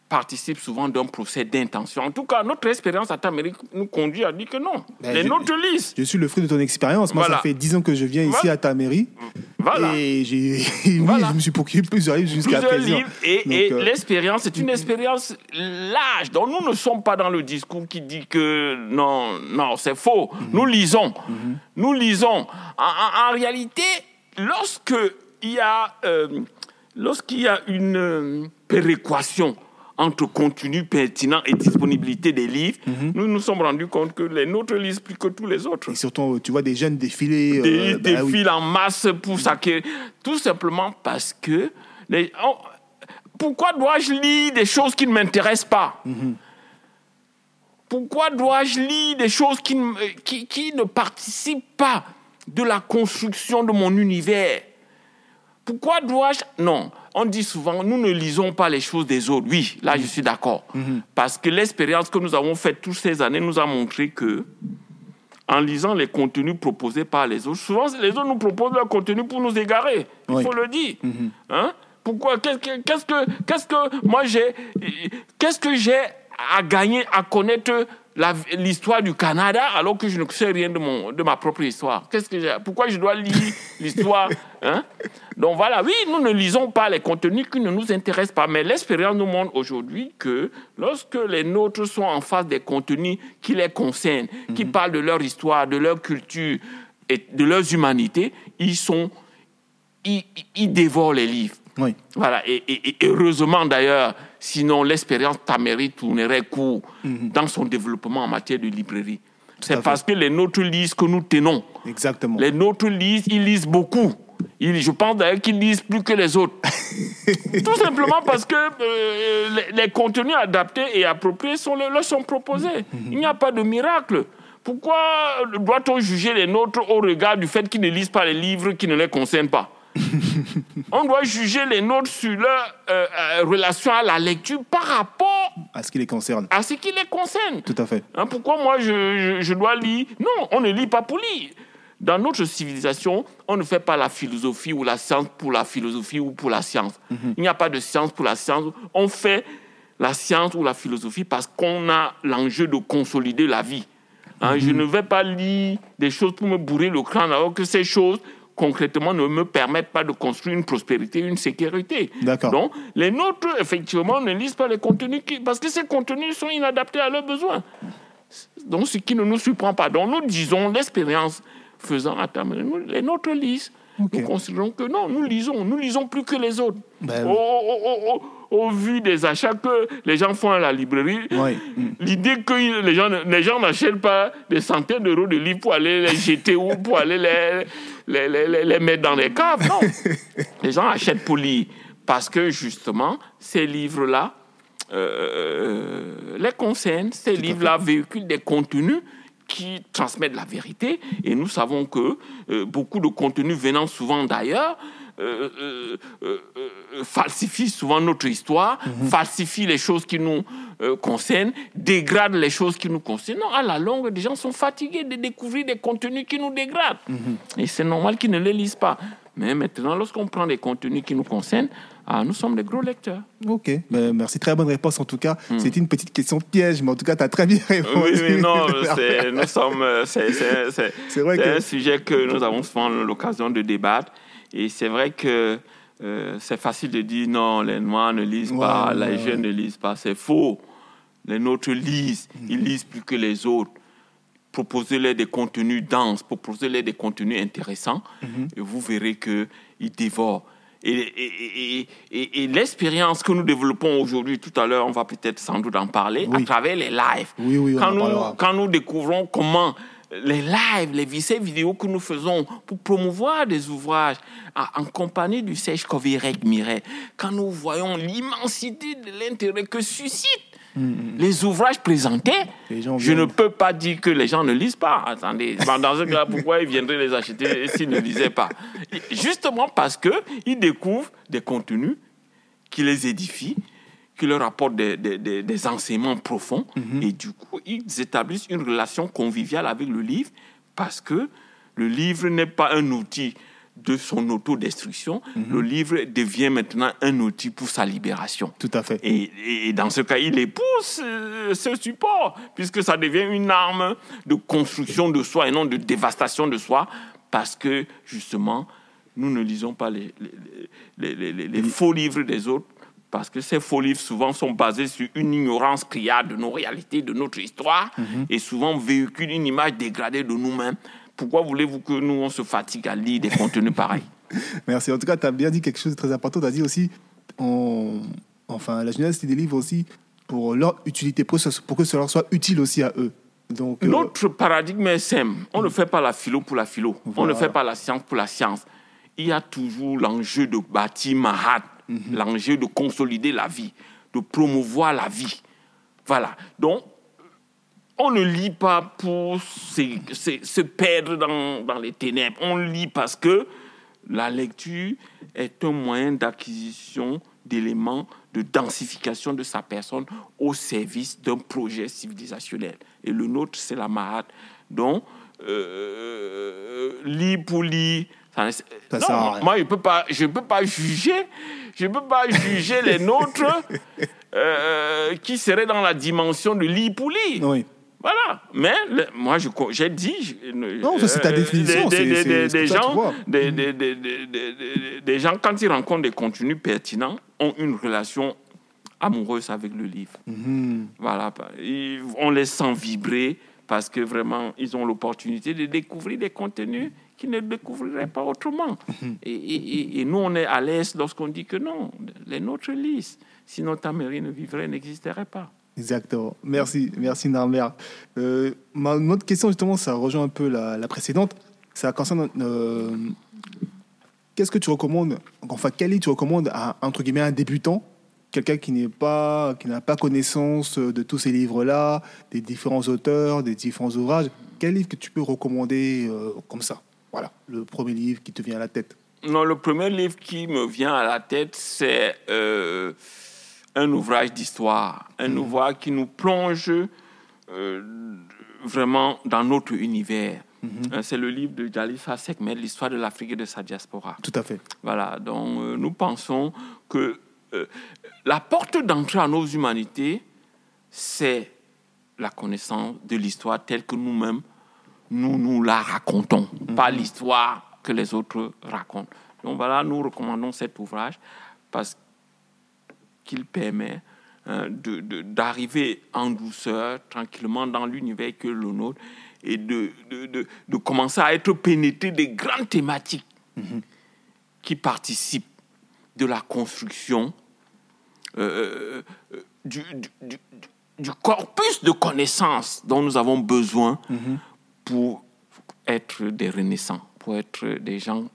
participe souvent d'un procès d'intention. En tout cas, notre expérience à Tamérique nous conduit à dire que non. Ben, les notes lisent. Je suis le fruit de ton expérience. Moi, ça fait dix ans que je viens ici à Tamérique. Voilà. Et j'ai, *laughs* oui, je me suis procuré plusieurs livres jusqu'à présent. et, euh, l'expérience est une expérience large. Donc, nous ne sommes pas dans le discours qui dit que non, non, c'est faux. Mhm. Nous lisons. Mhm. Nous lisons. En, réalité, lorsque il y a, euh, lorsqu'il y a une euh, péréquation entre contenu pertinent et disponibilité des livres, mhm. nous nous sommes rendus compte que les nôtres lisent plus que tous les autres. Et surtout, tu vois des jeunes défiler. Des, euh, bah défilent en masse pour s'acquérir. Tout simplement parce que. Les, pourquoi dois-je lire des choses qui ne m'intéressent pas? Mhm. Pourquoi dois-je lire des choses qui, qui, qui ne participent pas de la construction de mon univers? Pourquoi dois-je. Non on dit souvent, nous ne lisons pas les choses des autres. Oui, là, je suis d'accord. Mhm. Parce que l'expérience que nous avons faite toutes ces années nous a montré que, en lisant les contenus proposés par les autres, souvent les autres nous proposent leur contenu pour nous égarer. Il faut le dire. Mhm. Hein? Pourquoi? Qu'est-ce que, qu'est-ce que moi j'ai, qu'est-ce que j'ai à gagner à connaître l'histoire du Canada alors que je ne sais rien de, mon, de ma propre histoire Qu'est-ce que Pourquoi je dois lire l'histoire *laughs* hein? Donc voilà, oui, nous ne lisons pas les contenus qui ne nous intéressent pas, mais l'expérience nous montre aujourd'hui que lorsque les nôtres sont en face des contenus qui les concernent, qui mhm. parlent de leur histoire, de leur culture et de leurs humanités, ils sont, ils, ils dévorent les livres. Oui. Voilà, et, et heureusement d'ailleurs, Sinon, l'expérience Taméry tournerait court mhm. dans son développement en matière de librairie. C'est parce que les nôtres lisent que nous tenons. Exactement. Les nôtres lisent, ils lisent beaucoup. je pense d'ailleurs qu'ils lisent plus que les autres. *laughs* Tout simplement parce que euh, les, contenus adaptés et appropriés sont, leur sont proposés. Mhm. Il n'y a pas de miracle. Pourquoi doit-on juger les nôtres au regard du fait qu'ils ne lisent pas les livres qui ne les concernent pas? On doit juger les nôtres sur leur euh, euh, relation à la lecture par rapport À ce qui les concerne. à ce qui les concerne. Tout à fait. Hein, pourquoi moi je, je- je dois lire? Non, on ne lit pas pour lire. Dans notre civilisation, on ne fait pas la philosophie ou la science pour la philosophie ou pour la science. Il n'y a pas de science pour la science. On fait la science ou la philosophie parce qu'on a l'enjeu de consolider la vie. Hein, Je ne vais pas lire des choses pour me bourrer le crâne alors que ces choses concrètement ne me permettent pas de construire une prospérité, une sécurité. Donc, les nôtres, effectivement, ne lisent pas les contenus qui- parce que ces contenus sont inadaptés à leurs besoins. Donc, ce qui ne nous surprend pas. Donc, nous disons l'expérience faisant à les nôtres lisent. Nous considérons que non, nous lisons. Nous lisons plus que les autres. Ben au, oui. au- au- vu des achats que les gens font à la librairie, Oui. L'idée que les gens, les gens n'achètent pas des centaines d'euros de livres pour aller les jeter ou pour aller les, les, les- les- les mettre dans les caves, non. *laughs* les gens achètent pour lire. Parce que justement, ces livres-là euh, les concernent. Ces livres-là véhiculent des contenus qui transmettent la vérité. Et nous savons que euh, beaucoup de contenus venant souvent d'ailleurs euh, euh, euh, falsifient souvent notre histoire, falsifient les choses qui nous concernent, dégradent les choses qui nous concernent. Non, à la longue, des gens sont fatigués de découvrir des contenus qui nous dégradent. Et c'est normal qu'ils ne les lisent pas. Mais maintenant, lorsqu'on prend des contenus qui nous concernent, ah, nous sommes des gros lecteurs. Ok, Ben, merci. Très bonne réponse en tout cas. C'était une petite question piège, mais en tout cas, tu as très bien répondu. Oui, oui, non, *laughs* c'est- nous sommes. C'est c'est- c'est- C'est vrai c'est que- un sujet que nous avons souvent l'occasion de débattre. Et c'est vrai que euh, c'est facile de dire non, les Noirs ne lisent pas, Ouais, les ouais, jeunes ne lisent pas. C'est faux. Les nôtres lisent. Ils lisent plus que les autres. Proposez-leur des contenus denses, proposez-leur des contenus intéressants, et vous verrez qu'ils dévorent. Et, et- et- et- et l'expérience que nous développons aujourd'hui, tout à l'heure, on va peut-être sans doute en parler, Oui. à travers les lives. Oui, oui, quand, nous, quand nous découvrons comment les lives, les vi- ces vidéos que nous faisons pour promouvoir des ouvrages en, compagnie du Sèche Kovirek Miret, quand nous voyons l'immensité de l'intérêt que suscitent les ouvrages présentés, Les gens je ne peux pas dire que les gens ne lisent pas. Attendez, dans ce cas, pourquoi ils viendraient les acheter s'ils ne lisaient pas? Justement parce qu'ils découvrent des contenus qui les édifient, qui leur apportent des, des- des- des enseignements profonds. Et du coup, ils établissent une relation conviviale avec le livre parce que le livre n'est pas un outil de son autodestruction. Le livre devient maintenant un outil pour sa libération. Tout à fait. Et, et dans ce cas, il épouse euh, ce support, puisque ça devient une arme de construction de soi et non de dévastation de soi, parce que justement, nous ne lisons pas les, les, les- les- les- les faux livres des autres, parce que ces faux livres souvent sont basés sur une ignorance criarde de nos réalités, de notre histoire, et souvent véhiculent une image dégradée de nous-mêmes. Pourquoi voulez-vous que nous, on se fatigue à lire des contenus pareils *laughs* Merci. En tout cas, tu as bien dit quelque chose de très important. Tu as dit aussi, on- enfin, la jeunesse lit des livres aussi pour leur utilité, pour, que ce- pour que cela leur soit utile aussi à eux. Donc, euh, Notre paradigme est simple. On ne fait pas la philo pour la philo. On ne fait pas la science pour la science. Il y a toujours l'enjeu de bâtir Mahat, l'enjeu de consolider la vie, de promouvoir la vie. Voilà. Donc, on ne lit pas pour se, perdre dans, les ténèbres. On lit parce que la lecture est un moyen d'acquisition d'éléments de densification de sa personne au service d'un projet civilisationnel. Et le nôtre, c'est la Mahat. Donc, euh, lire pour lire, ça, ne- Ça non, moi, je ne peux, pas- je peux pas juger, je peux pas juger les *laughs* nôtres euh, qui seraient dans la dimension de lire pour oui. Voilà. Mais le- moi, j'ai dit. Non, c'est ta euh, définition, Des, gens, des, quand ils rencontrent des contenus pertinents, ont une relation amoureuse avec le livre. Mhm. Voilà. Ils- on les sent vibrer parce que vraiment, ils ont l'opportunité de découvrir des contenus qu'ils ne découvriraient pas autrement. Mhm. Et, et- et- et nous, on est à l'aise lorsqu'on dit que non, les nôtres lisent. Sinon, ta mairie ne vivrait, n'existerait pas. Exactement. Merci, merci Narmer. Euh, ma autre question, justement, ça rejoint un peu la, la précédente. Ça concerne. euh, Qu'est-ce que tu recommandes Enfin, quel livre tu recommandes à entre guillemets un débutant, quelqu'un qui n'est pas, qui n'a pas connaissance de tous ces livres-là, des différents auteurs, des différents ouvrages. Quel livre que tu peux recommander euh, comme ça? Voilà, le premier livre qui te vient à la tête. Non, le premier livre qui me vient à la tête, c'est euh, un ouvrage d'histoire, un Mhm. ouvrage qui nous plonge euh, vraiment dans notre univers. Mhm. Euh, C'est le livre de Jalisa Sekmed, l'histoire de l'Afrique et de sa diaspora. Tout à fait. Voilà, donc euh, nous pensons que la porte d'entrée à nos humanités, c'est la connaissance de l'histoire telle que nous-mêmes, nous nous la racontons, pas l'histoire que les autres racontent. Donc voilà, nous recommandons cet ouvrage parce qu'il permet hein, de- de- d'arriver en douceur, tranquillement dans l'univers que le nôtre et de, de, de- de commencer à être pénétré des grandes thématiques qui participent de la construction euh, euh, du, du- du- du corpus de connaissances dont nous avons besoin pour être des renaissants, pour être des gens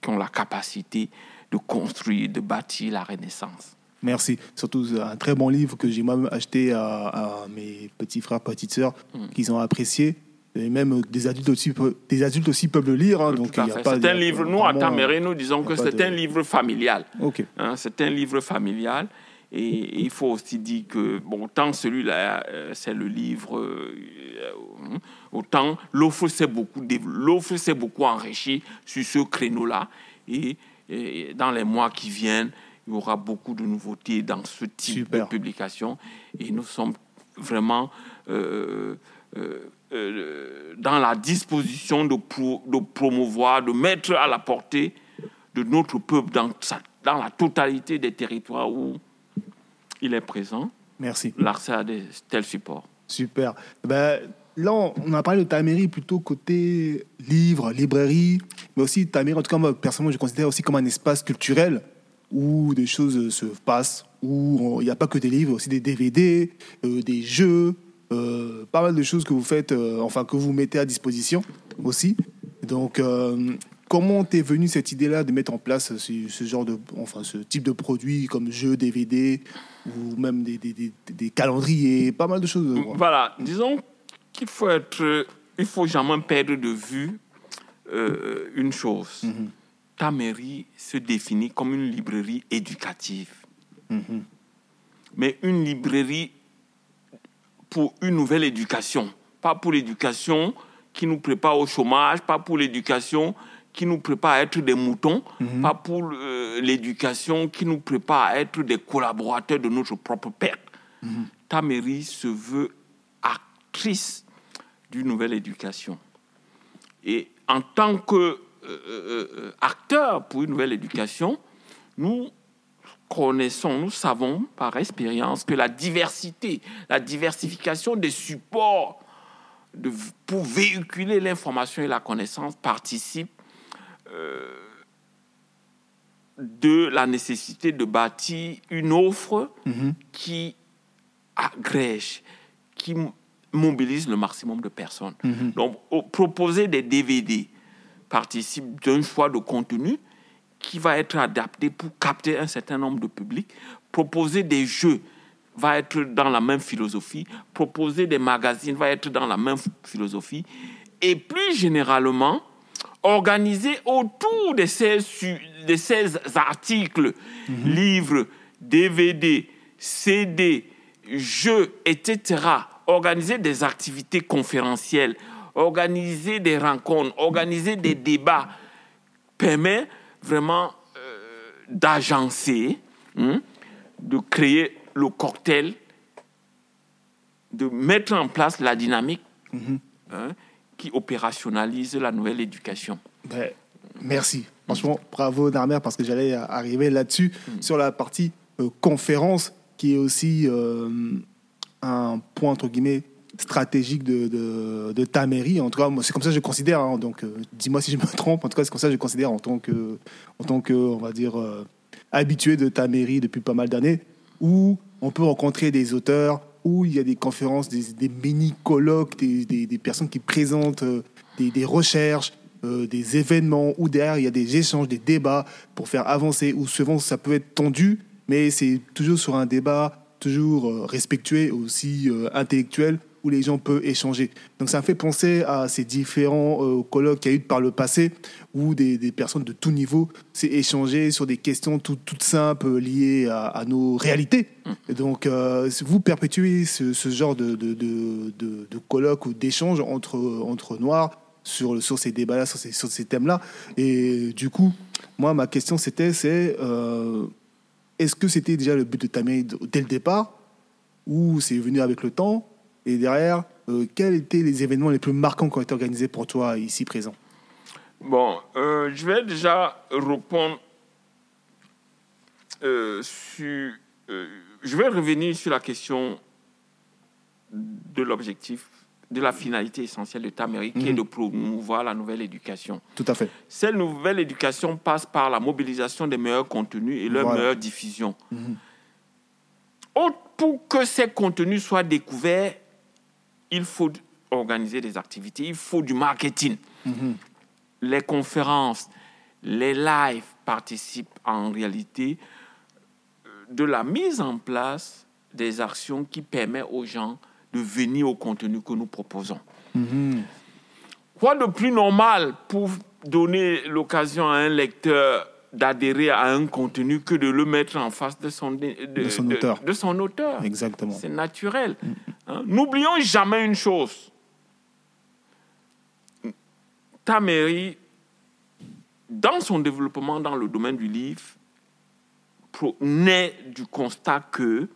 qui ont la capacité de construire, de bâtir la renaissance. Merci. Surtout un très bon livre que j'ai moi-même acheté à, à mes petits frères, petites sœurs, Mm. qu'ils ont apprécié. Et même des adultes aussi, des adultes aussi peuvent le lire. hein, donc C'est de- un livre, nous, à Taméré, nous disons que pas c'est de- un livre familial. Ok. Hein, c'est un livre familial. Et il faut aussi dire que, bon, autant celui-là, euh, c'est le livre, euh, autant l'offre s'est beaucoup, beaucoup enrichie sur ce créneau-là. Et, et dans les mois qui viennent, il y aura beaucoup de nouveautés dans ce type Super. de publication. Et nous sommes vraiment euh, euh, euh, dans la disposition de, pro- de promouvoir, de mettre à la portée de notre peuple dans, sa- dans la totalité des territoires où il est présent, Merci. l'accès à des tels supports. Super. Ben, là, on a parlé de ta mairie plutôt côté livre, librairie, mais aussi ta mairie, en tout cas, moi, personnellement, je considère aussi comme un espace culturel où des choses se passent, où il n'y a pas que des livres, aussi des DVD, euh, des jeux, euh, pas mal de choses que vous faites, euh, enfin, que vous mettez à disposition aussi. Donc, comment t'es venu cette idée-là de mettre en place ce, ce genre de, enfin, ce type de produit comme jeux, DVD, ou même des, des, des- des calendriers, pas mal de choses. quoi. Voilà, disons qu'il faut être, il faut jamais perdre de vue euh, une chose. Ta mairie se définit comme une librairie éducative, Mhm. mais une librairie pour une nouvelle éducation, pas pour l'éducation qui nous prépare au chômage, pas pour l'éducation qui nous prépare à être des moutons, pas pour euh, l'éducation qui nous prépare à être des collaborateurs de notre propre père. Ta mairie se veut actrice d'une nouvelle éducation. Et en tant qu'acteur pour une nouvelle éducation, nous connaissons, nous savons par expérience que la diversité, la diversification des supports de- pour véhiculer l'information et la connaissance participe euh, de la nécessité de bâtir une offre Mhm. qui agrège, qui mobilise le maximum de personnes. Mhm. Donc, proposer des DVD participe d'un choix de contenu qui va être adapté pour capter un certain nombre de publics. Proposer des jeux va être dans la même philosophie. Proposer des magazines va être dans la même philosophie. Et plus généralement, organiser autour de ces, de ces articles, livres, DVD, CD, jeux, etc., organiser des activités conférentielles, organiser des rencontres, organiser des débats, permet vraiment euh, d'agencer, hein, de créer le cocktail, de mettre en place la dynamique hein, qui opérationnalise la nouvelle éducation. Ben, merci. Franchement, bravo Narmer, parce que j'allais arriver là-dessus, sur la partie euh, conférence, qui est aussi euh, un point, entre guillemets, stratégique de, de, de ta mairie. En tout cas, moi, c'est comme ça que je considère. hein. donc, euh, dis-moi si je me trompe. En tout cas, c'est comme ça que je considère en tant que, en tant que on va dire, habitué de ta mairie depuis pas mal d'années, où on peut rencontrer des auteurs, où il y a des conférences, des, mini-colloques, des, personnes qui présentent euh, des, recherches, euh, des événements, où derrière il y a des échanges, des débats pour faire avancer, où souvent ça peut être tendu, mais c'est toujours sur un débat toujours euh, respectueux aussi intellectuel, où les gens peuvent échanger. Donc ça me fait penser à ces différents euh, colloques qu'il y a eu par le passé où des, des personnes de tout niveau s'est échangé sur des questions tout- toutes simples liées à, à nos réalités. Et donc euh, vous perpétuez ce, ce genre de, de, de, de, de colloques ou d'échanges entre, entre noirs sur, sur ces débats-là, sur ces, sur ces thèmes-là. Et du coup, moi, ma question c'était, c'est euh, est-ce que c'était déjà le but de Tamé dès le départ ou c'est venu avec le temps Et derrière, euh, quels étaient les événements les plus marquants qui ont été organisés pour toi ici présent? Bon, euh, je vais déjà répondre euh, sur. je vais revenir sur la question de l'objectif, de la finalité essentielle de Tamérique, qui est Mhm. de promouvoir la nouvelle éducation. Tout à fait. Cette nouvelle éducation passe par la mobilisation des meilleurs contenus et leur Voilà. meilleure diffusion. Mhm. Pour que ces contenus soient découverts, il faut organiser des activités, il faut du marketing. Les conférences, les lives participent en réalité euh, de la mise en place des actions qui permettent aux gens de venir au contenu que nous proposons. Mhm. Quoi de plus normal pour donner l'occasion à un lecteur d'adhérer à un contenu que de le mettre en face de son, de, De son auteur. de son auteur. Exactement. C'est naturel. Hein. N'oublions jamais une chose. Ta mairie, dans son développement dans le domaine du livre, naît du constat que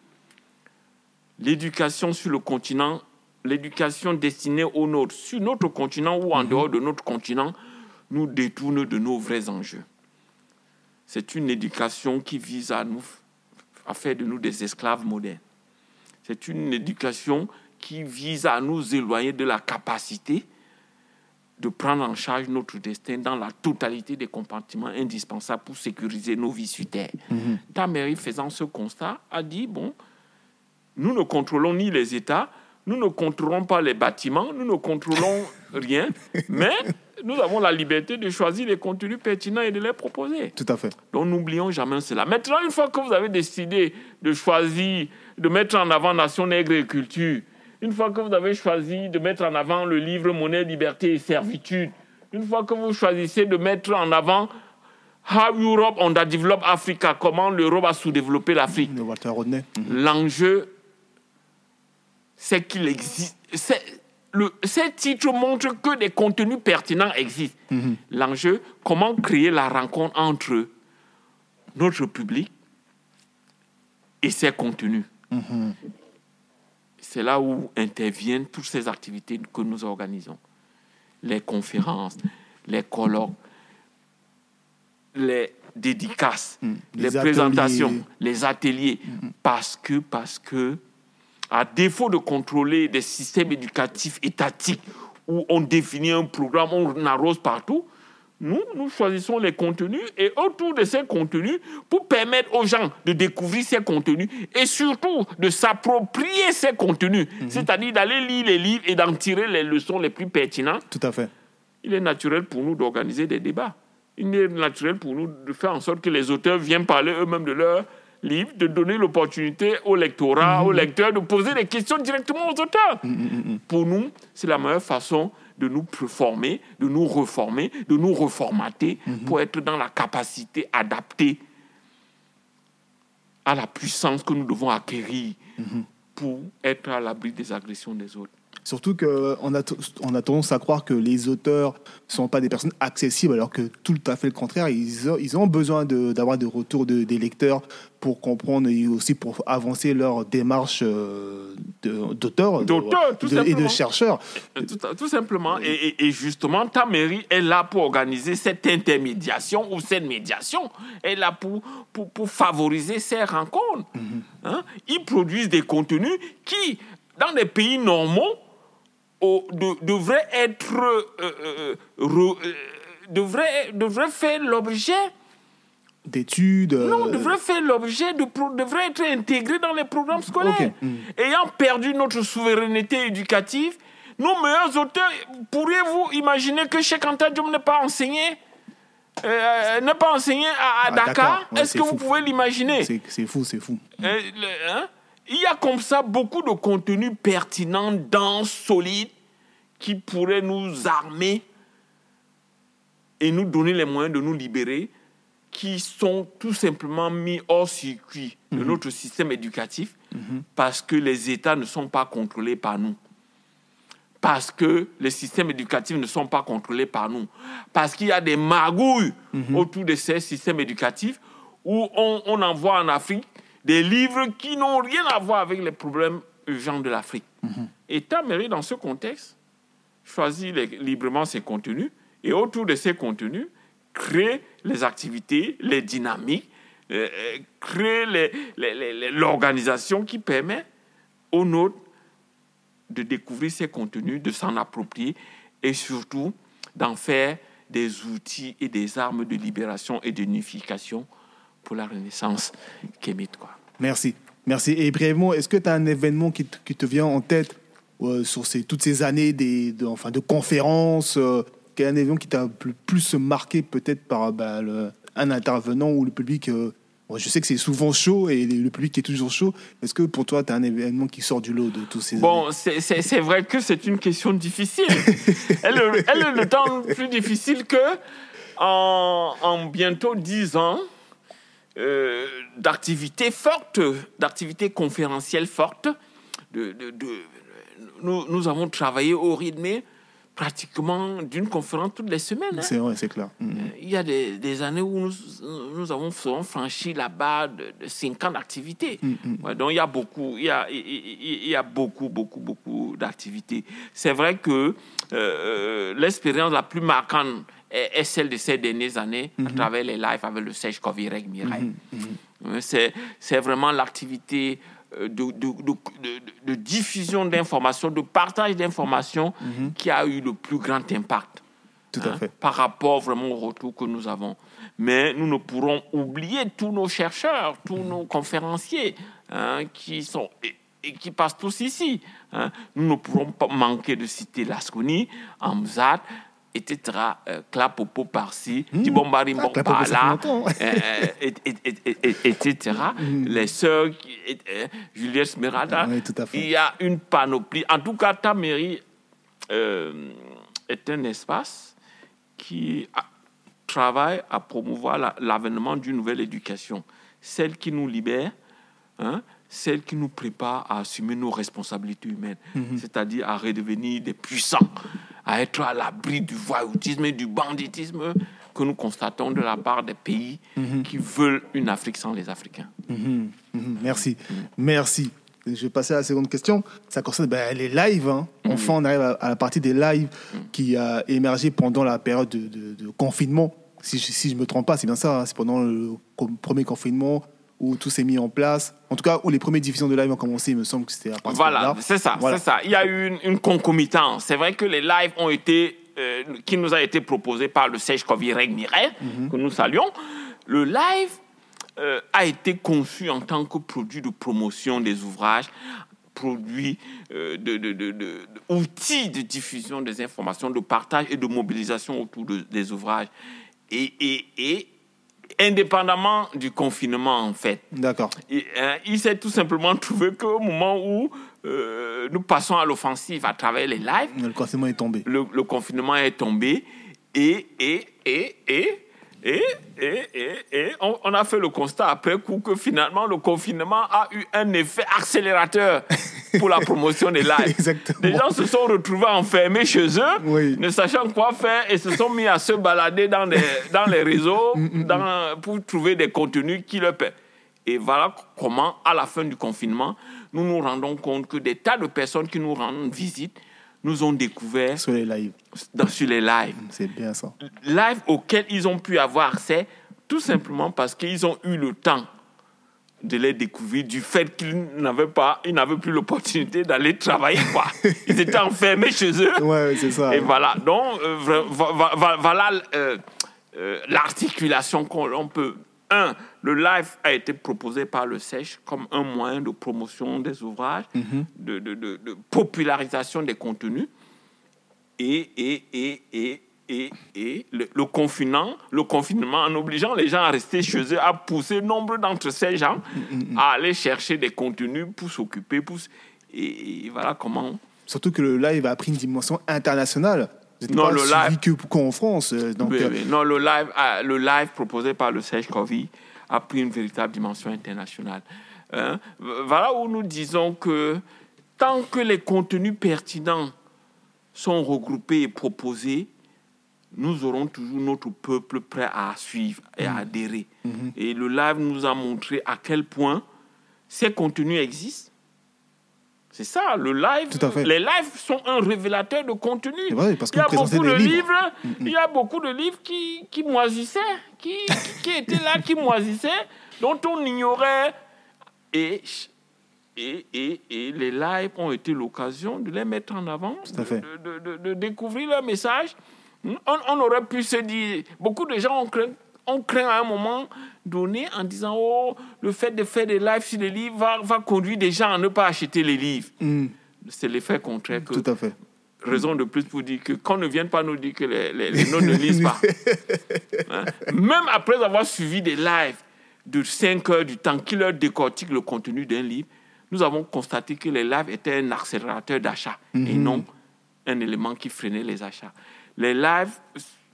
l'éducation sur le continent, l'éducation destinée aux nôtres, sur notre continent ou en dehors de notre continent, nous détourne de nos vrais enjeux. C'est une éducation qui vise à nous à faire de nous des esclaves modernes. C'est une éducation qui vise à nous éloigner de la capacité de prendre en charge notre destin dans la totalité des compartiments indispensables pour sécuriser nos vies sur Terre. Mhm. Ta mairie, faisant ce constat, a dit, bon, nous ne contrôlons ni les États, nous ne contrôlons pas les bâtiments, nous ne contrôlons rien, *laughs* mais nous avons la liberté de choisir les contenus pertinents et de les proposer. Tout à fait. Donc n'oublions jamais cela. Maintenant, une fois que vous avez décidé de choisir, de mettre en avant Nation Nègre et Culture, une fois que vous avez choisi de mettre en avant le livre Monnaie, Liberté et Servitude, une fois que vous choisissez de mettre en avant How Europe Underdevelop Africa, comment l'Europe a sous-développé l'Afrique, l'enjeu, c'est qu'il existe. Le- ces titres montrent que des contenus pertinents existent. Mhm. L'enjeu, comment créer la rencontre entre notre public et ses contenus. Mhm. C'est là où interviennent toutes ces activités que nous organisons. Les conférences, les colloques, les dédicaces, Mm. les, Les présentations, les ateliers. Parce que, parce que, à défaut de contrôler des systèmes éducatifs étatiques où on définit un programme, on arrose partout, nous, nous choisissons les contenus et autour de ces contenus, pour permettre aux gens de découvrir ces contenus et surtout de s'approprier ces contenus, c'est-à-dire d'aller lire les livres et d'en tirer les leçons les plus pertinentes, Tout à fait. il est naturel pour nous d'organiser des débats. Il est naturel pour nous de faire en sorte que les auteurs viennent parler eux-mêmes de leurs de donner l'opportunité au lectorat, aux lecteurs de poser des questions directement aux auteurs. Pour nous, c'est la meilleure façon de nous former, de nous reformer, de nous reformater pour être dans la capacité adaptée à la puissance que nous devons acquérir pour être à l'abri des agressions des autres. Surtout qu'on a, on a tendance à croire que les auteurs ne sont pas des personnes accessibles, alors que tout à fait le contraire. Ils ont, ils ont besoin de- d'avoir des retours de- des lecteurs pour comprendre et aussi pour avancer leur démarche euh, d'auteur et de chercheur. Tout, tout simplement. Et, et- et justement, ta mairie est là pour organiser cette intermédiation ou cette médiation. Elle est là pour, pour, pour favoriser ces rencontres. Hein? Ils produisent des contenus qui, dans des pays normaux, au- de- devraient être. euh, euh, re- euh, devraient, devraient faire l'objet. D'études. Non, devrait faire l'objet de pro- devrait être intégré dans les programmes scolaires. Mm. Ayant perdu notre souveraineté éducative, nos meilleurs auteurs, pourriez-vous imaginer que Cheikh Anta n'est pas enseigné, euh, n'est pas enseigné à, à À Dakar, Dakar, ouais, Est-ce que fou. vous pouvez l'imaginer? C'est c'est fou, c'est fou. Euh, le- hein? Il y a comme ça beaucoup de contenus pertinents, denses, solides, qui pourraient nous armer et nous donner les moyens de nous libérer, qui sont tout simplement mis hors circuit de Mhm. notre système éducatif parce que les États ne sont pas contrôlés par nous. Parce que les systèmes éducatifs ne sont pas contrôlés par nous. Parce qu'il y a des magouilles Mhm. autour de ces systèmes éducatifs où on, on envoie en Afrique des livres qui n'ont rien à voir avec les problèmes urgents de l'Afrique. Mhm. Et Tamery, dans ce contexte, choisit les- librement ses contenus et autour de ces contenus, crée les activités, les dynamiques, euh, euh, crée les- les- l'organisation qui permet aux nôtres de découvrir ces contenus, de s'en approprier et surtout d'en faire des outils et des armes de libération et d'unification pour la renaissance kémite. Quoi. Merci. Merci. Et brièvement, est-ce que tu as un événement qui, te- qui te vient en tête euh, sur ces, toutes ces années des, de, enfin, de conférences euh, Quel est un événement qui t'a le plus marqué peut-être par bah, le- un intervenant ou le public euh, bon, Je sais que c'est souvent chaud et le public est toujours chaud. Est-ce que pour toi, tu as un événement qui sort du lot de tous ces années? Bon, c'est- vrai que c'est une question difficile. *laughs* elle, est- elle est le temps plus difficile que en, en bientôt dix ans euh, d'activités fortes, d'activités conférentielles fortes. De, de- de- nous, nous avons travaillé au rythme pratiquement d'une conférence toutes les semaines. hein. C'est vrai, c'est clair. Mm. Il y a des, des années où nous, nous avons franchi la barre de, de 5 ans d'activité. Ouais, donc il y a beaucoup, il y a, il, il- il y a beaucoup, beaucoup, beaucoup d'activités. C'est vrai que euh, l'expérience la plus marquante est, est celle de ces dernières années à travers les lives avec le Sèche Covirec Mireille. Euh, C'est, c'est vraiment l'activité euh, de, de, de- diffusion d'informations, de partage d'informations qui a eu le plus grand impact Tout à hein, fait. par rapport vraiment au retour que nous avons. Mais nous ne pourrons oublier tous nos chercheurs, tous nos conférenciers hein, qui sont et, et qui passent tous ici. hein. Nous ne pourrons pas manquer de citer Lasconi, Amzad, etc. Euh, Clapopo par-ci, Tibombari Ah, Clapopo, ça fait par-là, longtemps. euh, et- et- et- et- et- etc. *laughs* Les sœurs, euh, Juliette. Oui, fait. Il y a une panoplie. En tout cas, ta mairie euh, est un espace qui a- travaille à promouvoir la- l'avènement d'une nouvelle éducation, celle qui nous libère, hein, celle qui nous prépare à assumer nos responsabilités humaines, Mhm. c'est-à-dire à redevenir des puissants, à être à l'abri du voyoutisme et du banditisme que nous constatons de la part des pays Mhm. qui veulent une Afrique sans les Africains. Mhm. Merci. Merci. Je vais passer à la seconde question. Ça concerne ben, les lives. hein. Enfin, on arrive à, à la partie des lives qui a émergé pendant la période de, de- de confinement. Si je ne si me trompe pas, c'est bien ça. hein. C'est pendant le premier confinement où tout s'est mis en place. En tout cas, où les premières diffusions de live ont commencé, il me semble que c'était à partir de Voilà, là. c'est ça, Voilà. c'est ça. Il y a eu une, une concomitance. C'est vrai que les lives ont été, euh, qui nous a été proposé par le Sèche Covireg Mireille, Mhm. que nous saluons. Le live euh, a été conçu en tant que produit de promotion des ouvrages, produit euh, de, de, de- de- de- outil de diffusion des informations, de partage et de mobilisation autour de- des ouvrages. Et, et, et indépendamment du confinement, en fait. D'accord. Hein, il s'est tout simplement trouvé qu'au moment où euh, nous passons à l'offensive à travers les lives, Le confinement est tombé. le, le confinement est tombé et, et, et, et, et, et, et, et on, on a fait le constat après coup que finalement le confinement a eu un effet accélérateur pour la promotion des *laughs* lives. Exactement. Les gens se sont retrouvés enfermés chez eux, Oui. ne sachant quoi faire et se sont mis à se balader dans les, dans les réseaux Mm, dans- pour trouver des contenus qui leur paient. Et voilà comment, à la fin du confinement, nous nous rendons compte que des tas de personnes qui nous rendent visite nous ont découvert Sur les lives. dans, sur les lives. C'est bien ça. Lives auxquels ils ont pu avoir accès tout simplement parce qu'ils ont eu le temps de les découvrir du fait qu'ils n'avaient pas, ils n'avaient plus l'opportunité d'aller travailler quoi. *laughs* Ils étaient enfermés chez eux. Ouais, c'est ça. Et voilà. Donc euh, voilà euh, euh, l'articulation qu'on on peut. Un, le live a été proposé par le SECH comme un moyen de promotion des ouvrages, de, de- de- de popularisation des contenus. Et, et, et, et et, et le, le confinement, le confinement en obligeant les gens à rester chez eux, a poussé nombre d'entre ces gens à aller chercher des contenus pour s'occuper. Pour, et voilà comment. Surtout que le live a pris une dimension internationale. Non, pas le live- que euh, Donc, Oui, euh, oui. Non, le live, ah, le live proposé par le Serge Covey a pris une véritable dimension internationale. Hein? Voilà où nous disons que tant que les contenus pertinents sont regroupés et proposés, nous aurons toujours notre peuple prêt à suivre et à adhérer. Et le live nous a montré à quel point ces contenus existent. C'est ça, le live. Tout à fait. Les lives sont un révélateur de contenu. C'est vrai, parce il y a beaucoup de livres. livres, il y a beaucoup de livres qui, qui moisissaient, qui, qui, étaient là, qui moisissaient, dont on ignorait. Et, et, et, et les lives ont été l'occasion de les mettre en avant, Tout à fait. de, de- de- de découvrir leur message. On, on aurait pu se dire, beaucoup de gens ont craint, ont craint à un moment donné en disant, oh, le fait de faire des lives sur les livres va, va conduire des gens à ne pas acheter les livres. hum, C'est l'effet contraire que tout à fait. raison de plus pour dire que qu'on ne vienne pas nous dire que les, les, les ne lisent pas. *laughs* Hein? Même après avoir suivi des lives de 5 heures du temps qui leur décortiquent le contenu d'un livre, nous avons constaté que les lives étaient un accélérateur d'achat et non un élément qui freinait les achats. Les lives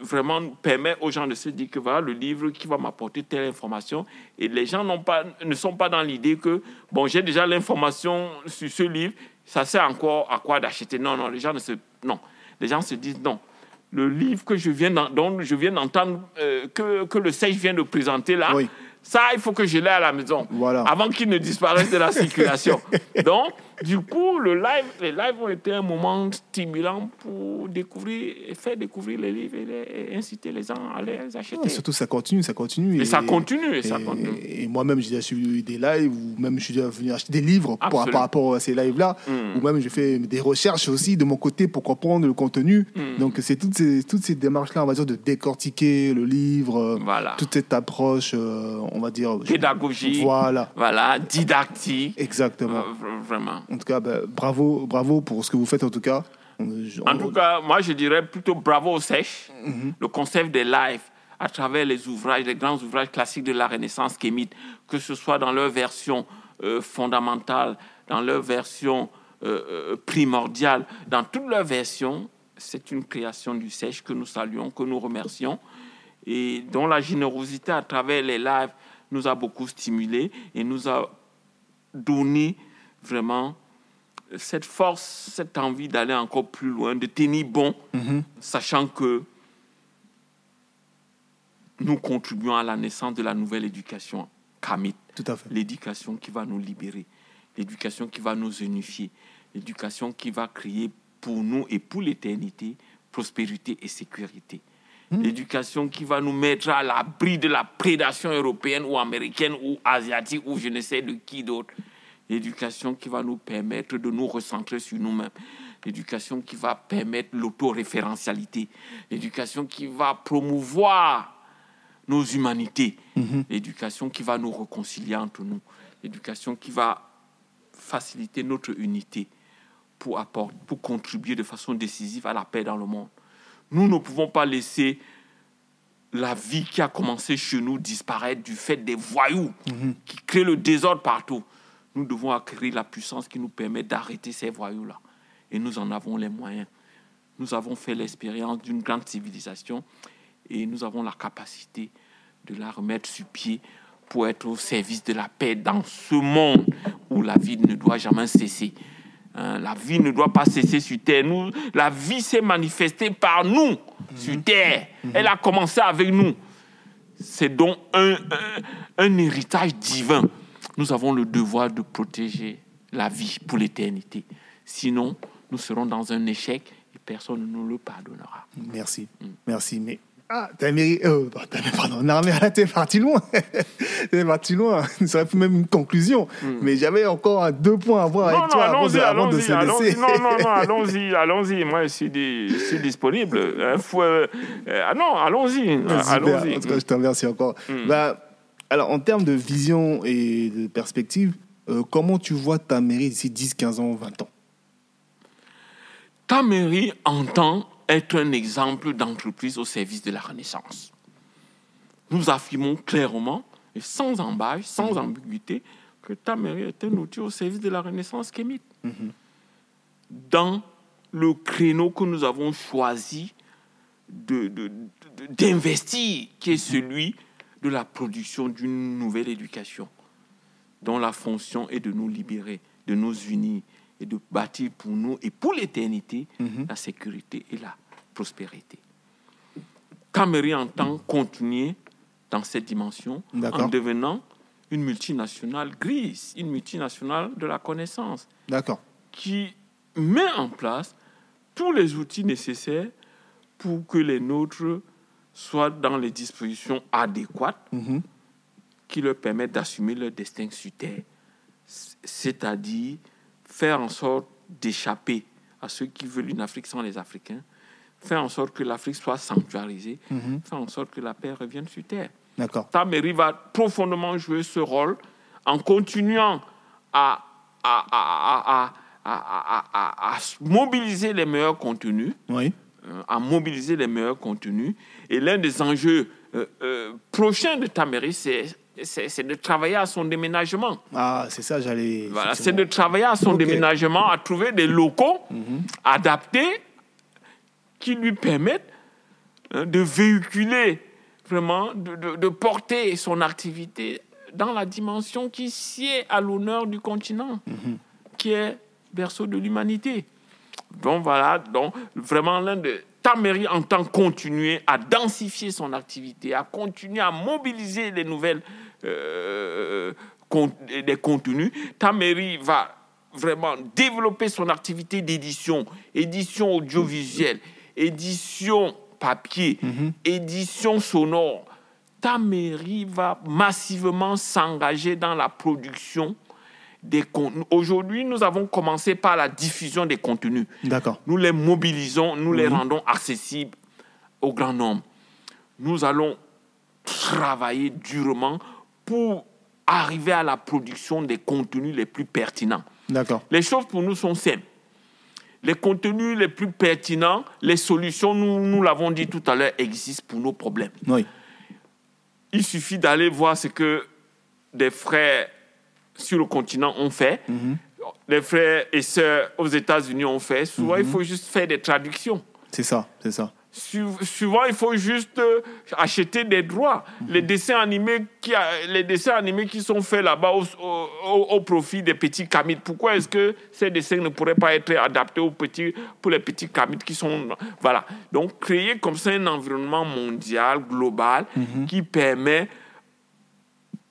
vraiment permettent aux gens de se dire que voilà le livre qui va m'apporter telle information et les gens n'ont pas, ne sont pas dans l'idée que bon j'ai déjà l'information sur ce livre, ça sert encore à quoi d'acheter? Non, non, les gens ne se... Non, les gens se disent non. Le livre que je viens dont je viens d'entendre, euh, que, que le Sage vient de présenter là, Oui. ça, il faut que je l'ai à la maison. Voilà. Avant qu'il ne disparaisse de la circulation. *laughs* Donc, du coup, le live, les lives ont été un moment stimulant pour découvrir, et faire découvrir les livres et, les- et inciter les gens à les acheter. Ouais, surtout, ça continue, ça continue. et, ça continue, et, ça continue. Et, moi-même, j'ai déjà suivi des lives, ou même je suis déjà venu acheter des livres par rapport à ces lives-là, Mm. ou même j'ai fait des recherches aussi de mon côté pour comprendre le contenu. Mm. Donc, c'est toutes ces, toutes ces démarches-là, on va dire, de décortiquer le livre, Voilà. toute cette approche, euh, on va dire. Pédagogique. Voilà, Voilà, didactique. exactement. Euh, vraiment. En tout cas, ben, bravo, bravo pour ce que vous faites, en tout cas. En tout cas, moi, je dirais plutôt bravo au Sèche, le concept des lives à travers les ouvrages, les grands ouvrages classiques de la Renaissance kémite, que ce soit dans leur version euh, fondamentale, dans leur version euh, euh, primordiale, dans toutes leurs versions, c'est une création du Sèche que nous saluons, que nous remercions, et dont la générosité à travers les lives nous a beaucoup stimulés et nous a donné vraiment cette force, cette envie d'aller encore plus loin, de tenir bon, Mhm. sachant que nous contribuons à la naissance de la nouvelle éducation kamite, Tout à fait. l'éducation qui va nous libérer, l'éducation qui va nous unifier, l'éducation qui va créer pour nous et pour l'éternité prospérité et sécurité. L'éducation qui va nous mettre à l'abri de la prédation européenne ou américaine ou asiatique ou je ne sais de qui d'autre. L'éducation qui va nous permettre de nous recentrer sur nous-mêmes. L'éducation qui va permettre l'autoréférentialité. L'éducation qui va promouvoir nos humanités. L'éducation qui va nous réconcilier entre nous. L'éducation qui va faciliter notre unité pour, apporter, pour contribuer de façon décisive à la paix dans le monde. Nous ne pouvons pas laisser la vie qui a commencé chez nous disparaître du fait des voyous qui créent le désordre partout. Nous devons acquérir la puissance qui nous permet d'arrêter ces voyous-là. Et nous en avons les moyens. Nous avons fait l'expérience d'une grande civilisation et nous avons la capacité de la remettre sur pied pour être au service de la paix dans ce monde où la vie ne doit jamais cesser. Hein, la vie ne doit pas cesser sur terre. Nous, la vie s'est manifestée par nous sur terre. Elle a commencé avec nous. C'est donc un, un, un héritage divin. Nous avons le devoir de protéger la vie pour l'éternité. Sinon, nous serons dans un échec et personne ne nous le pardonnera. Merci, merci. Mais ah, t'as mérité. Euh, bah, pardon, non, mais là, t'es parti loin. *laughs* t'es parti loin. Ça aurait pu même une conclusion. Mais j'avais encore deux points à voir avec toi avant de, avant de se allons-y. laisser. Non, non, non, *laughs* allons-y, allons-y. Moi, je suis, je suis disponible. Euh, euh, ah non, allons-y. Super. allons-y. En tout cas, je te remercie encore. Bah, alors, en termes de vision et de perspective, euh, comment tu vois ta mairie d'ici 10, 15 ans, 20 ans? Ta mairie entend être un exemple d'entreprise au service de la Renaissance. Nous affirmons clairement et sans embâche, sans ambiguïté, que ta mairie est un outil au service de la Renaissance kémite. Dans le créneau que nous avons choisi d'investir, qui est celui de la production d'une nouvelle éducation, dont la fonction est de nous libérer, de nous unir et de bâtir pour nous et pour l'éternité Mhm. la sécurité et la prospérité. Cameroun entend continuer dans cette dimension en devenant une multinationale grise, une multinationale de la connaissance D'accord. qui met en place tous les outils nécessaires pour que les nôtres soient dans les dispositions adéquates Mhm. qui leur permettent d'assumer leur destin sur Terre. C'est-à-dire faire en sorte d'échapper à ceux qui veulent une Afrique sans les Africains, faire en sorte que l'Afrique soit sanctuarisée, Mhm. faire en sorte que la paix revienne sur Terre. D'accord. Ta mairie va profondément jouer ce rôle en continuant à, à, à, à- à- à- à- à mobiliser les meilleurs contenus, Oui. euh, à mobiliser les meilleurs contenus. Et l'un des enjeux euh, euh, prochains de ta mairie, c'est c'est- de travailler à son déménagement. Ah, c'est ça, j'allais. Voilà, c'est de travailler à son déménagement, à trouver des locaux adaptés qui lui permettent hein, de véhiculer vraiment, de, de- de porter son activité dans la dimension qui sied à l'honneur du continent, qui est berceau de l'humanité. Donc voilà, donc vraiment l'un de ta mairie entend continuer à densifier son activité, à continuer à mobiliser les nouvelles euh, con- des contenus. Ta mairie va vraiment développer son activité d'édition, édition audiovisuelle, édition papier, édition sonore. Ta mairie va massivement s'engager dans la production des contenus. Aujourd'hui, nous avons commencé par la diffusion des contenus. D'accord. Nous les mobilisons, nous les rendons accessibles au grand nombre. Nous allons travailler durement pour arriver à la production des contenus les plus pertinents. D'accord. Les choses pour nous sont simples. Les contenus les plus pertinents, les solutions, nous, nous l'avons dit tout à l'heure, existent pour nos problèmes. Oui. Il suffit d'aller voir ce que des frères sur le continent ont fait, les frères et sœurs aux États-Unis ont fait. Souvent, il faut juste faire des traductions. C'est ça, c'est ça. Souvent, il faut juste euh, acheter des droits. Les, dessins animés qui a- les dessins animés qui sont faits là-bas au, au- au- au profit des petits kamites, pourquoi est-ce que ces dessins ne pourraient pas être adaptés aux petits, pour les petits kamites qui sont... Voilà. Donc, créer comme ça un environnement mondial, global, qui permet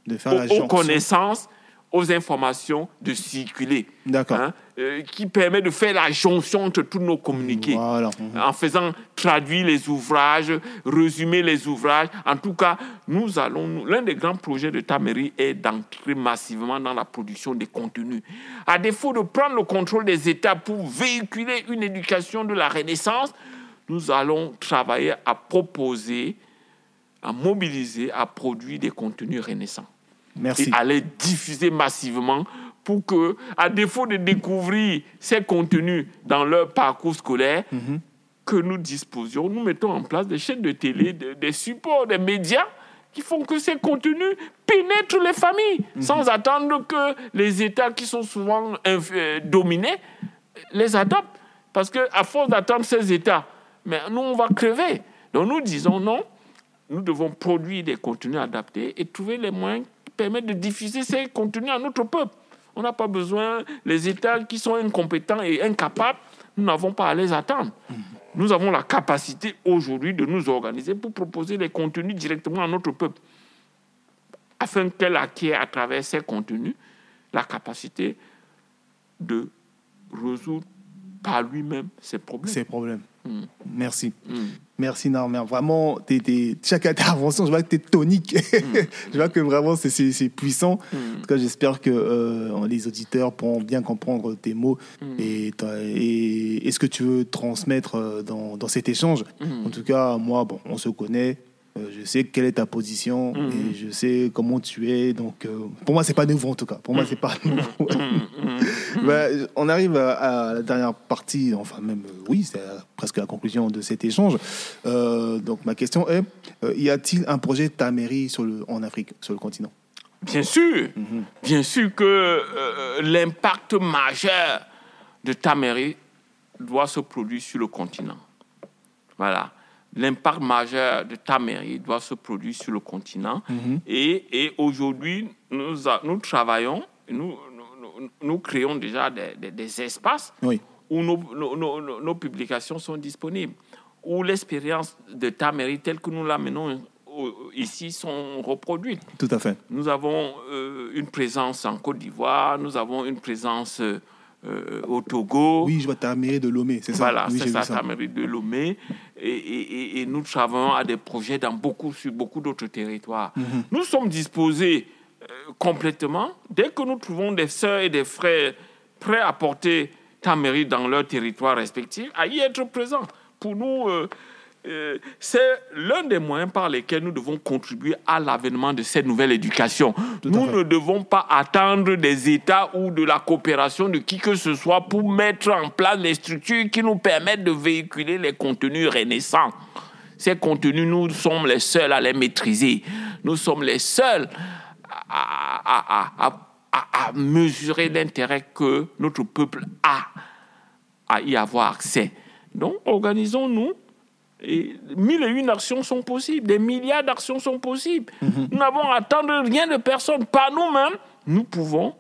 De faire la aux, connaissances, aux informations de circuler. D'accord. Hein, euh, qui permet de faire la jonction entre tous nos communiqués. Voilà. En faisant traduire les ouvrages, résumer les ouvrages. En tout cas, nous allons. L'un des grands projets de ta mairie est d'entrer massivement dans la production des contenus. À défaut de prendre le contrôle des États pour véhiculer une éducation de la Renaissance, nous allons travailler à proposer, à mobiliser, à produire des contenus renaissants Merci. et à les diffuser massivement pour que, à défaut de découvrir ces contenus dans leur parcours scolaire, que nous disposions, nous mettons en place des chaînes de télé, de- des supports, des médias qui font que ces contenus pénètrent les familles sans attendre que les États qui sont souvent euh, dominés les adoptent. Parce qu'à force d'attendre ces États, mais nous, on va crever. Donc nous disons non, nous devons produire des contenus adaptés et trouver les moyens permettent de diffuser ces contenus à notre peuple. On n'a pas besoin, les États qui sont incompétents et incapables, nous n'avons pas à les attendre. Nous avons la capacité aujourd'hui de nous organiser pour proposer les contenus directement à notre peuple, afin qu'elle acquiert à travers ces contenus la capacité de résoudre par lui-même ses problèmes. Mm. Merci. Mm. Merci Norman. Vraiment, t'es- t'es- chaque intervention, je vois que tu es tonique. *laughs* je vois que vraiment, c'est- puissant. En tout cas, j'espère que euh, les auditeurs pourront bien comprendre tes mots et, et, et ce que tu veux transmettre euh, dans, dans cet échange. En tout cas, moi, bon, on se connaît. Euh, je sais quelle est ta position et je sais comment tu es. Donc, euh, pour moi, c'est pas nouveau en tout cas. Pour moi, c'est pas nouveau. *laughs* Bah, on arrive à, à la dernière partie, enfin même, euh, oui, c'est presque la conclusion de cet échange. Euh, donc ma question est, y a-t-il un projet Taméry sur le, en Afrique, sur le continent? Bien sûr, bien sûr que euh, l'impact majeur de Taméry doit se produire sur le continent. Voilà. L'impact majeur de Taméry doit se produire sur le continent. Et, et aujourd'hui, nous, travaillons, nous, nous, nous- nous créons déjà des, des- des espaces Oui. où nos, nos- nos- nos- nos publications sont disponibles, où l'expérience de Taméry telle que nous l'amenons ici sont reproduites. Tout à fait. Nous avons euh, une présence en Côte d'Ivoire, nous avons une présence euh, euh, au Togo. Oui, je vois Taméry de Lomé, c'est ça? Voilà, Oui, c'est ça, ça. Taméry de Lomé. Et, et- et- et nous travaillons à des projets dans beaucoup, sur beaucoup d'autres territoires. Mhm. Nous sommes disposés euh, complètement, dès que nous trouvons des sœurs et des frères prêts à porter Taméry dans leur territoire respectif, à y être présents. Pour nous, euh, euh, c'est l'un des moyens par lesquels nous devons contribuer à l'avènement de cette nouvelle éducation. Tout nous ne devons pas attendre des États ou de la coopération de qui que ce soit pour mettre en place les structures qui nous permettent de véhiculer les contenus renaissants. Ces contenus, nous sommes les seuls à les maîtriser. Nous sommes les seuls à, à- à- à- à- à mesurer l'intérêt que notre peuple a à y avoir accès. Donc, organisons-nous. Et mille et une actions sont possibles, des milliards d'actions sont possibles. Nous n'avons à attendre rien de personne. Par nous-mêmes, nous pouvons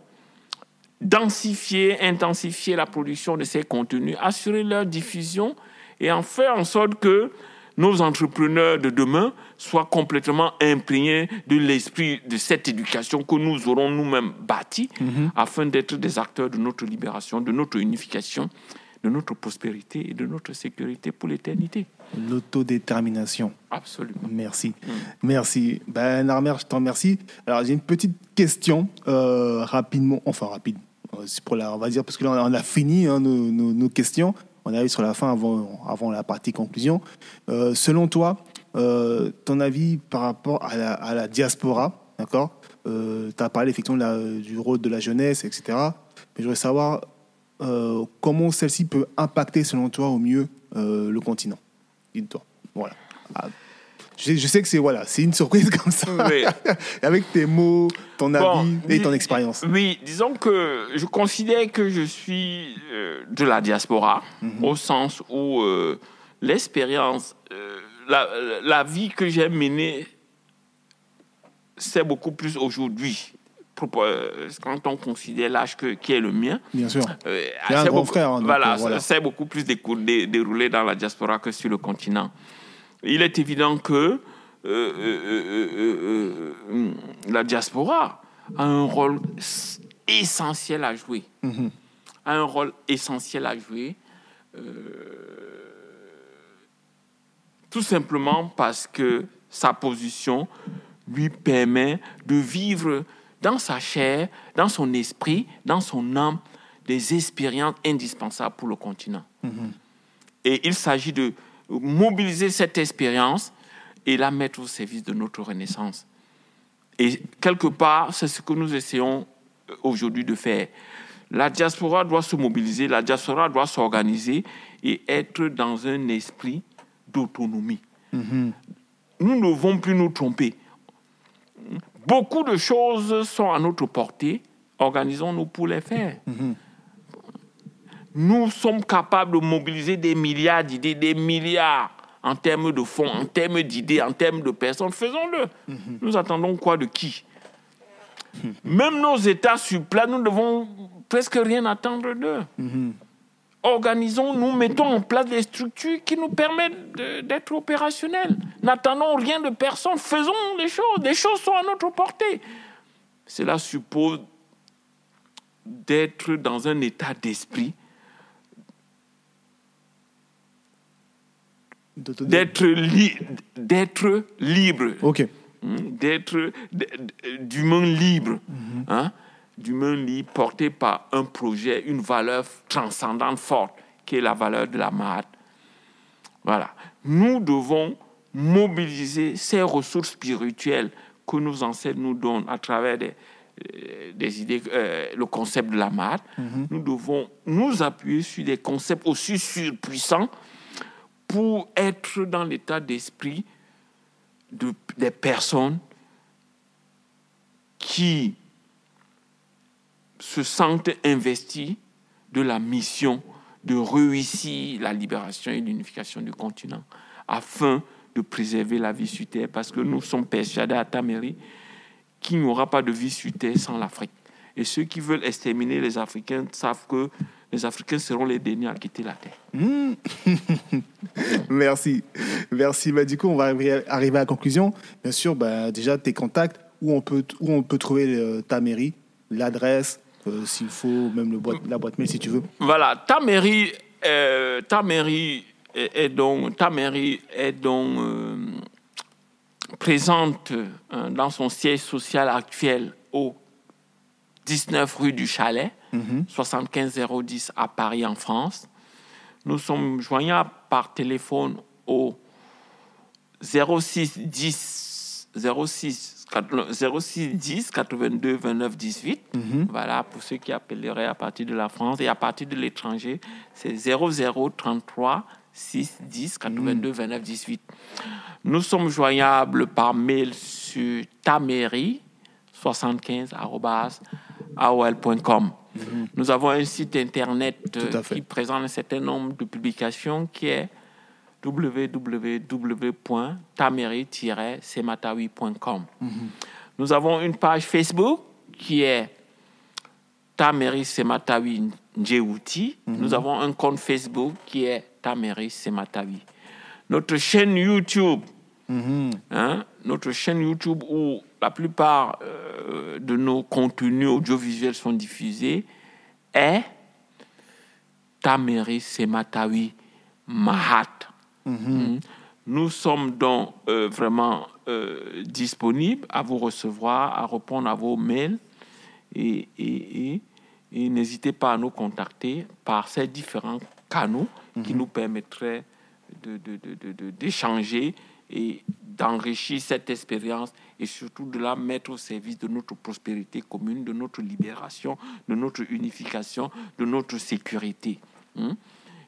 densifier, intensifier la production de ces contenus, assurer leur diffusion et en faire en sorte que nos entrepreneurs de demain soient complètement imprégnés de l'esprit de cette éducation que nous aurons nous-mêmes bâtie afin d'être des acteurs de notre libération, de notre unification, de notre prospérité et de notre sécurité pour l'éternité. L'autodétermination. Absolument. Merci. Mm. Merci. Ben, Narmer, je t'en remercie. Alors, j'ai une petite question, euh, rapidement, enfin rapide, Euh, c'est pour la, on va dire, parce que là, on a fini hein, nos, nos- nos questions. On arrive sur la fin avant, avant la partie conclusion. Euh, selon toi, euh, ton avis par rapport à la, à la diaspora, d'accord? Tu as parlé effectivement de la- du rôle de la jeunesse, etc. Mais je voudrais savoir euh, comment celle-ci peut impacter, selon toi, au mieux euh, le continent. Dis-toi. Voilà. Ah, je, je sais que c'est voilà, c'est une surprise *laughs* comme ça. Oui. *laughs* Avec tes mots, ton avis et ton expérience. Oui, disons que je considère que je suis euh, de la diaspora, au sens où l'expérience, la, la vie que j'ai menée, c'est beaucoup plus aujourd'hui. Euh, Quand on considère l'âge que- qui est le mien, Bien sûr. euh, un c'est grand beaucoup- frère, hein, voilà, euh, voilà. c'est beaucoup plus déroulé dans la diaspora que sur le continent. Il est évident que euh, la diaspora a un rôle essentiel à jouer. Mhm. A un rôle essentiel à jouer. tout simplement parce que sa position lui permet de vivre dans sa chair, dans son esprit, dans son âme, des expériences indispensables pour le continent. Et il s'agit de mobiliser cette expérience et la mettre au service de notre renaissance. Et quelque part, c'est ce que nous essayons aujourd'hui de faire. La diaspora doit se mobiliser, la diaspora doit s'organiser et être dans un esprit d'autonomie. Nous ne devons plus nous tromper. Beaucoup de choses sont à notre portée. Organisons-nous pour les faire. Nous sommes capables de mobiliser des milliards d'idées, des milliards en termes de fonds, en termes d'idées, en termes de personnes. Faisons-le. Nous attendons quoi de qui? Même nos États sur place, nous ne devons presque rien attendre d'eux. Organisons-nous, mettons en place des structures qui nous permettent d'être opérationnels. N'attendons rien de personne. Faisons les choses. Les choses sont à notre portée. Cela suppose d'être dans un état d'esprit d'être li- d'être libre, Ok. hein, d'être d'humain libre, hein, d'humain libre porté par un projet, une valeur transcendante forte, qui est la valeur de la marde. Voilà. Nous devons mobiliser ces ressources spirituelles que nos ancêtres nous donnent à travers des, euh, des idées, euh, le concept de la maths. Nous devons nous appuyer sur des concepts aussi surpuissants pour être dans l'état d'esprit de, des personnes qui se sentent investies de la mission de réussir la libération et l'unification du continent afin de préserver la vie sur Terre parce que nous sommes persuadés à Taméry qu'il n'y aura pas de vie sur Terre sans l'Afrique. Et ceux qui veulent exterminer les Africains savent que les Africains seront les derniers à quitter la Terre. Mmh. *laughs* Merci. Merci. Bah, du coup, on va arriver à la conclusion. Bien sûr, bah, déjà, tes contacts, où on peut, où on peut trouver euh, ta mairie, l'adresse, s'il faut, même le boîte, la boîte mail si tu veux. Voilà, ta mairie, euh, ta mairie est, donc, ta mairie est donc présente dans son siège social actuel au 19 rue du Chalet, 75010 à Paris en France. Nous sommes joignables par téléphone au 06 10 06 06 10 82 29 18. Voilà, pour ceux qui appelleraient à partir de la France et à partir de l'étranger, c'est 00 33 6 10 82 29 18. Nous sommes joignables par mail sur taméry 75 aol.com. Nous avons un site internet euh, qui présente un certain nombre de publications qui est www.tameri-sematawi.com. Nous avons une page Facebook qui est Tameri Sematawi Njewuti. Nous avons un compte Facebook qui est Tameri Sematawi. Notre chaîne YouTube, hein, notre chaîne YouTube où la plupart euh, de nos contenus audiovisuels sont diffusés est Tameri Sematawi Mahat. Mm-hmm. Nous sommes donc euh, vraiment euh, disponibles à vous recevoir, à répondre à vos mails et, et, et, n'hésitez pas à nous contacter par ces différents canaux qui mm-hmm. nous permettraient d'échanger de, de, et d'enrichir cette expérience et surtout de la mettre au service de notre prospérité commune, de notre libération, de notre unification, de notre sécurité. Hein.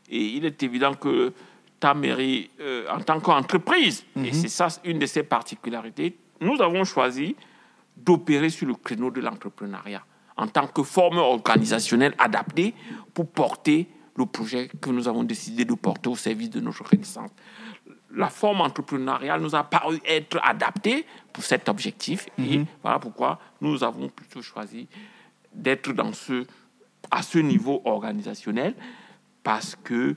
Et il est évident que ta mairie, euh, en tant qu'entreprise, et mhm. c'est ça une de ses particularités, nous avons choisi d'opérer sur le créneau de l'entrepreneuriat en tant que forme organisationnelle adaptée pour porter le projet que nous avons décidé de porter au service de notre renaissance la forme entrepreneuriale nous a paru être adaptée pour cet objectif. Et mhm. voilà pourquoi nous avons plutôt choisi d'être dans ce, à ce niveau organisationnel, parce que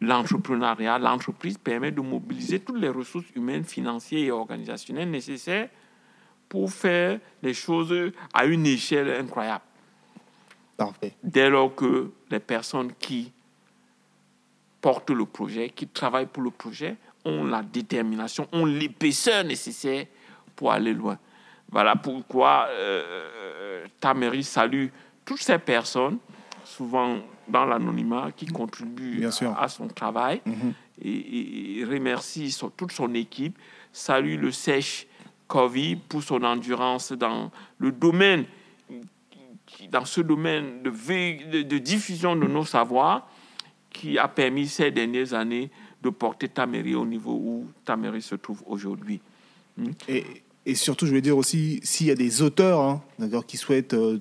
l'entrepreneuriat, l'entreprise permet de mobiliser toutes les ressources humaines, financières et organisationnelles nécessaires pour faire les choses à une échelle incroyable. Parfait. Dès lors que les personnes qui portent le projet, qui travaillent pour le projet, ont la détermination, ont l'épaisseur nécessaire pour aller loin. Voilà pourquoi euh, salue toutes ces personnes, souvent dans l'anonymat, qui contribuent à, son travail mhm. et, remercie toute son équipe, salue le Sèche Covid pour son endurance dans le domaine, dans ce domaine de, de diffusion de nos savoirs qui a permis ces dernières années de porter ta mairie au niveau où ta mairie se trouve aujourd'hui. Et, et, surtout, je vais dire aussi, s'il y a des auteurs hein, qui souhaitent euh,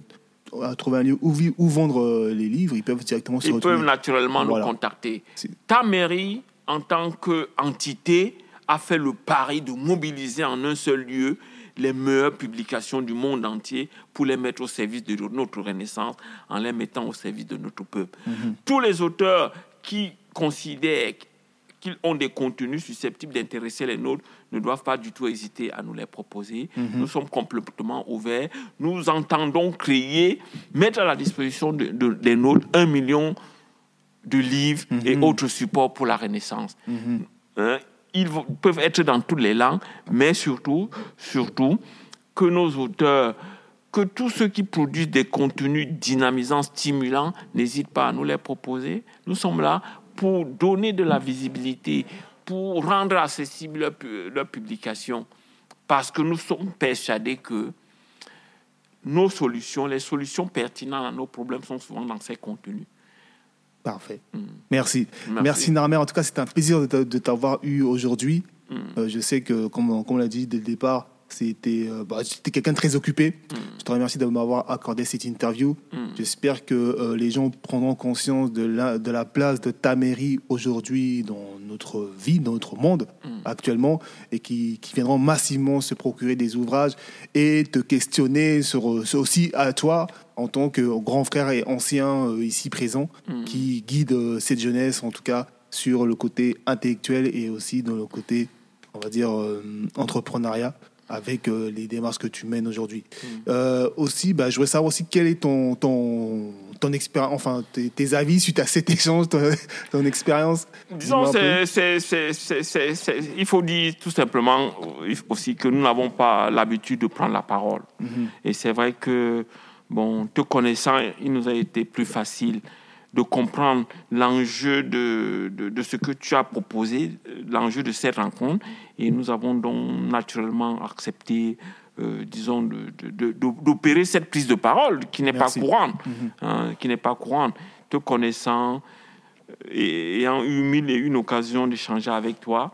trouver un lieu où, où vendre euh, les livres, ils peuvent directement se Ils peuvent naturellement nous contacter. Ta mairie, en tant qu'entité, a fait le pari de mobiliser en un seul lieu les meilleures publications du monde entier pour les mettre au service de notre renaissance, en les mettant au service de notre peuple. Mm-hmm. Tous les auteurs qui considèrent qu'ils ont des contenus susceptibles d'intéresser les nôtres ne doivent pas du tout hésiter à nous les proposer. Mhm. Nous sommes complètement ouverts. Nous entendons créer, mettre à la disposition de, des nôtres un million de livres et mhm. autres supports pour la Renaissance. Mhm. Hein, ils peuvent être dans toutes les langues, mais surtout, surtout, que nos auteurs, que tous ceux qui produisent des contenus dynamisants, stimulants, n'hésitent pas à nous les proposer. Nous sommes là pour donner de la visibilité, pour rendre accessible leur, publication, parce que nous sommes persuadés que nos solutions, les solutions pertinentes à nos problèmes sont souvent dans ces contenus. Parfait. Merci. Merci. Merci En tout cas, c'est un plaisir de t'avoir eu aujourd'hui. Mm. Euh, je sais que, comme, comme on l'a dit dès le départ, c'était euh, bah, quelqu'un de très occupé. Je te remercie de m'avoir accordé cette interview. J'espère que euh, les gens prendront conscience de la, place de ta mairie aujourd'hui dans notre vie, dans notre monde actuellement, et qui, viendront massivement se procurer des ouvrages et te questionner sur, aussi à toi en tant que grand frère et ancien ici présent, qui guide cette jeunesse, en tout cas, sur le côté intellectuel et aussi dans le côté, on va dire, euh, entrepreneuriat avec euh, les démarches que tu mènes aujourd'hui. Mm. Euh, aussi, bah, je voudrais savoir aussi quel est ton, ton, ton expérience, enfin tes, avis suite à cet *laughs* échange, ton, expérience. Disons, il faut dire tout simplement aussi que nous n'avons pas l'habitude de prendre la parole. Mm-hmm. Et c'est vrai que, bon, te connaissant, il nous a été plus facile de comprendre l'enjeu de, de, ce que tu as proposé, l'enjeu de cette rencontre. Et nous avons donc naturellement accepté, euh, disons, d'opérer cette prise de parole qui n'est pas courante, mhm. hein, qui n'est pas courante. Te connaissant et ayant eu mille et une occasions d'échanger avec toi,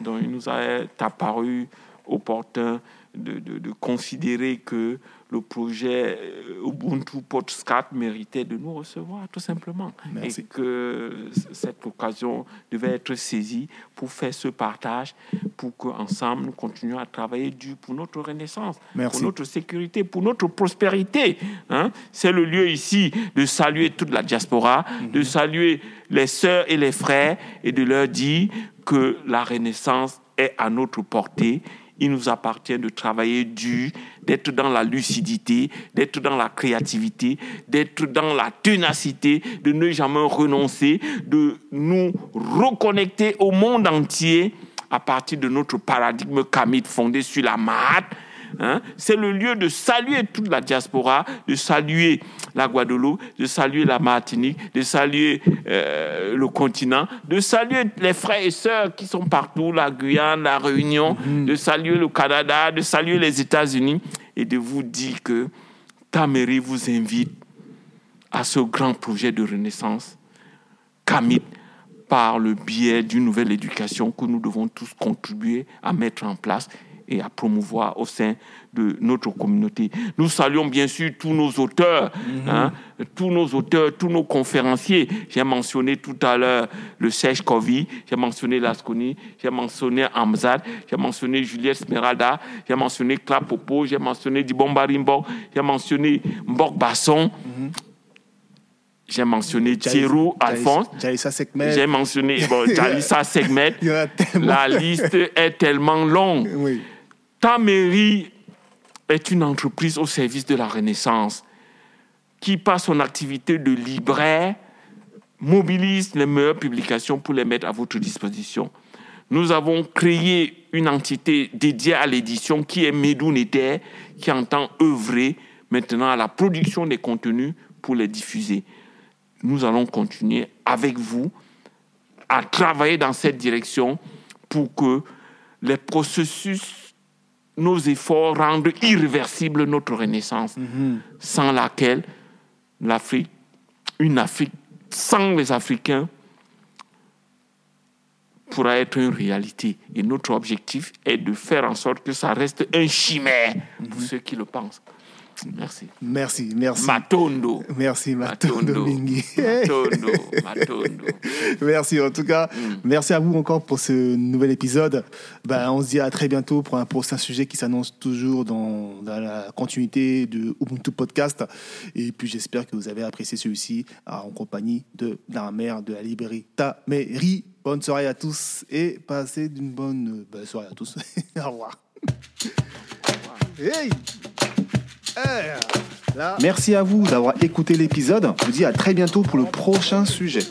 donc il nous a apparu opportun de, de considérer que le projet euh, Ubuntu Podcast méritait de nous recevoir, tout simplement. Et que cette occasion devait être saisie pour faire ce partage, pour qu'ensemble nous continuions à travailler dur pour notre renaissance, pour notre sécurité, pour notre prospérité. Hein. C'est le lieu ici de saluer toute la diaspora, de mhm. saluer les sœurs et les frères et de leur dire que la renaissance est à notre portée il nous appartient de travailler dur, d'être dans la lucidité, d'être dans la créativité, d'être dans la ténacité, de ne jamais renoncer, de nous reconnecter au monde entier à partir de notre paradigme kamite fondé sur la Mahat, Hein? C'est le lieu de saluer toute la diaspora, de saluer la Guadeloupe, de saluer la Martinique, de saluer euh, le continent, de saluer les frères et sœurs qui sont partout, la Guyane, la Réunion, mm-hmm. de saluer le Canada, de saluer les États-Unis et de vous dire que ta mairie vous invite à ce grand projet de renaissance, Camille, par le biais d'une nouvelle éducation que nous devons tous contribuer à mettre en place et à promouvoir au sein de notre communauté. Nous saluons bien sûr tous nos auteurs, mhm. hein, tous nos auteurs, tous nos conférenciers. J'ai mentionné tout à l'heure le Serge Kovi, j'ai mentionné Lasconi, j'ai mentionné Amzad, j'ai mentionné Juliette Smeralda, j'ai mentionné Clapopo, j'ai mentionné Dibomba Rimbo, j'ai mentionné Mbok Basson. Mhm. J'ai mentionné Thierry Alphonse. J'ai mentionné bon, Jalissa Segmet. La liste est tellement longue. Oui. Ta mairie est une entreprise au service de la Renaissance qui, par son activité de libraire, mobilise les meilleures publications pour les mettre à votre disposition. Nous avons créé une entité dédiée à l'édition qui est Medounete, qui entend œuvrer maintenant à la production des contenus pour les diffuser. Nous allons continuer avec vous à travailler dans cette direction pour que les processus nos efforts rendent irréversible notre renaissance, mhm. sans laquelle l'Afrique, une Afrique sans les Africains, pourra être une réalité. Et notre objectif est de faire en sorte que ça reste un chimère pour mhm. ceux qui le pensent. Merci. Merci, merci. Matondo. Merci, Matondo, Mingi. Matondo, *laughs* Matondo. merci, en tout cas. Mm. Merci à vous encore pour ce nouvel épisode. Ben, on se dit à très bientôt pour un prochain sujet qui s'annonce toujours dans, la continuité de Ubuntu Podcast. Et puis, j'espère que vous avez apprécié celui-ci en compagnie de la mère de la librairie Taméry. Bonne soirée à tous et passez une bonne, bonne soirée à tous. *laughs* Au revoir. Hey Merci à vous d'avoir écouté l'épisode. Je vous dis à très bientôt pour le prochain sujet.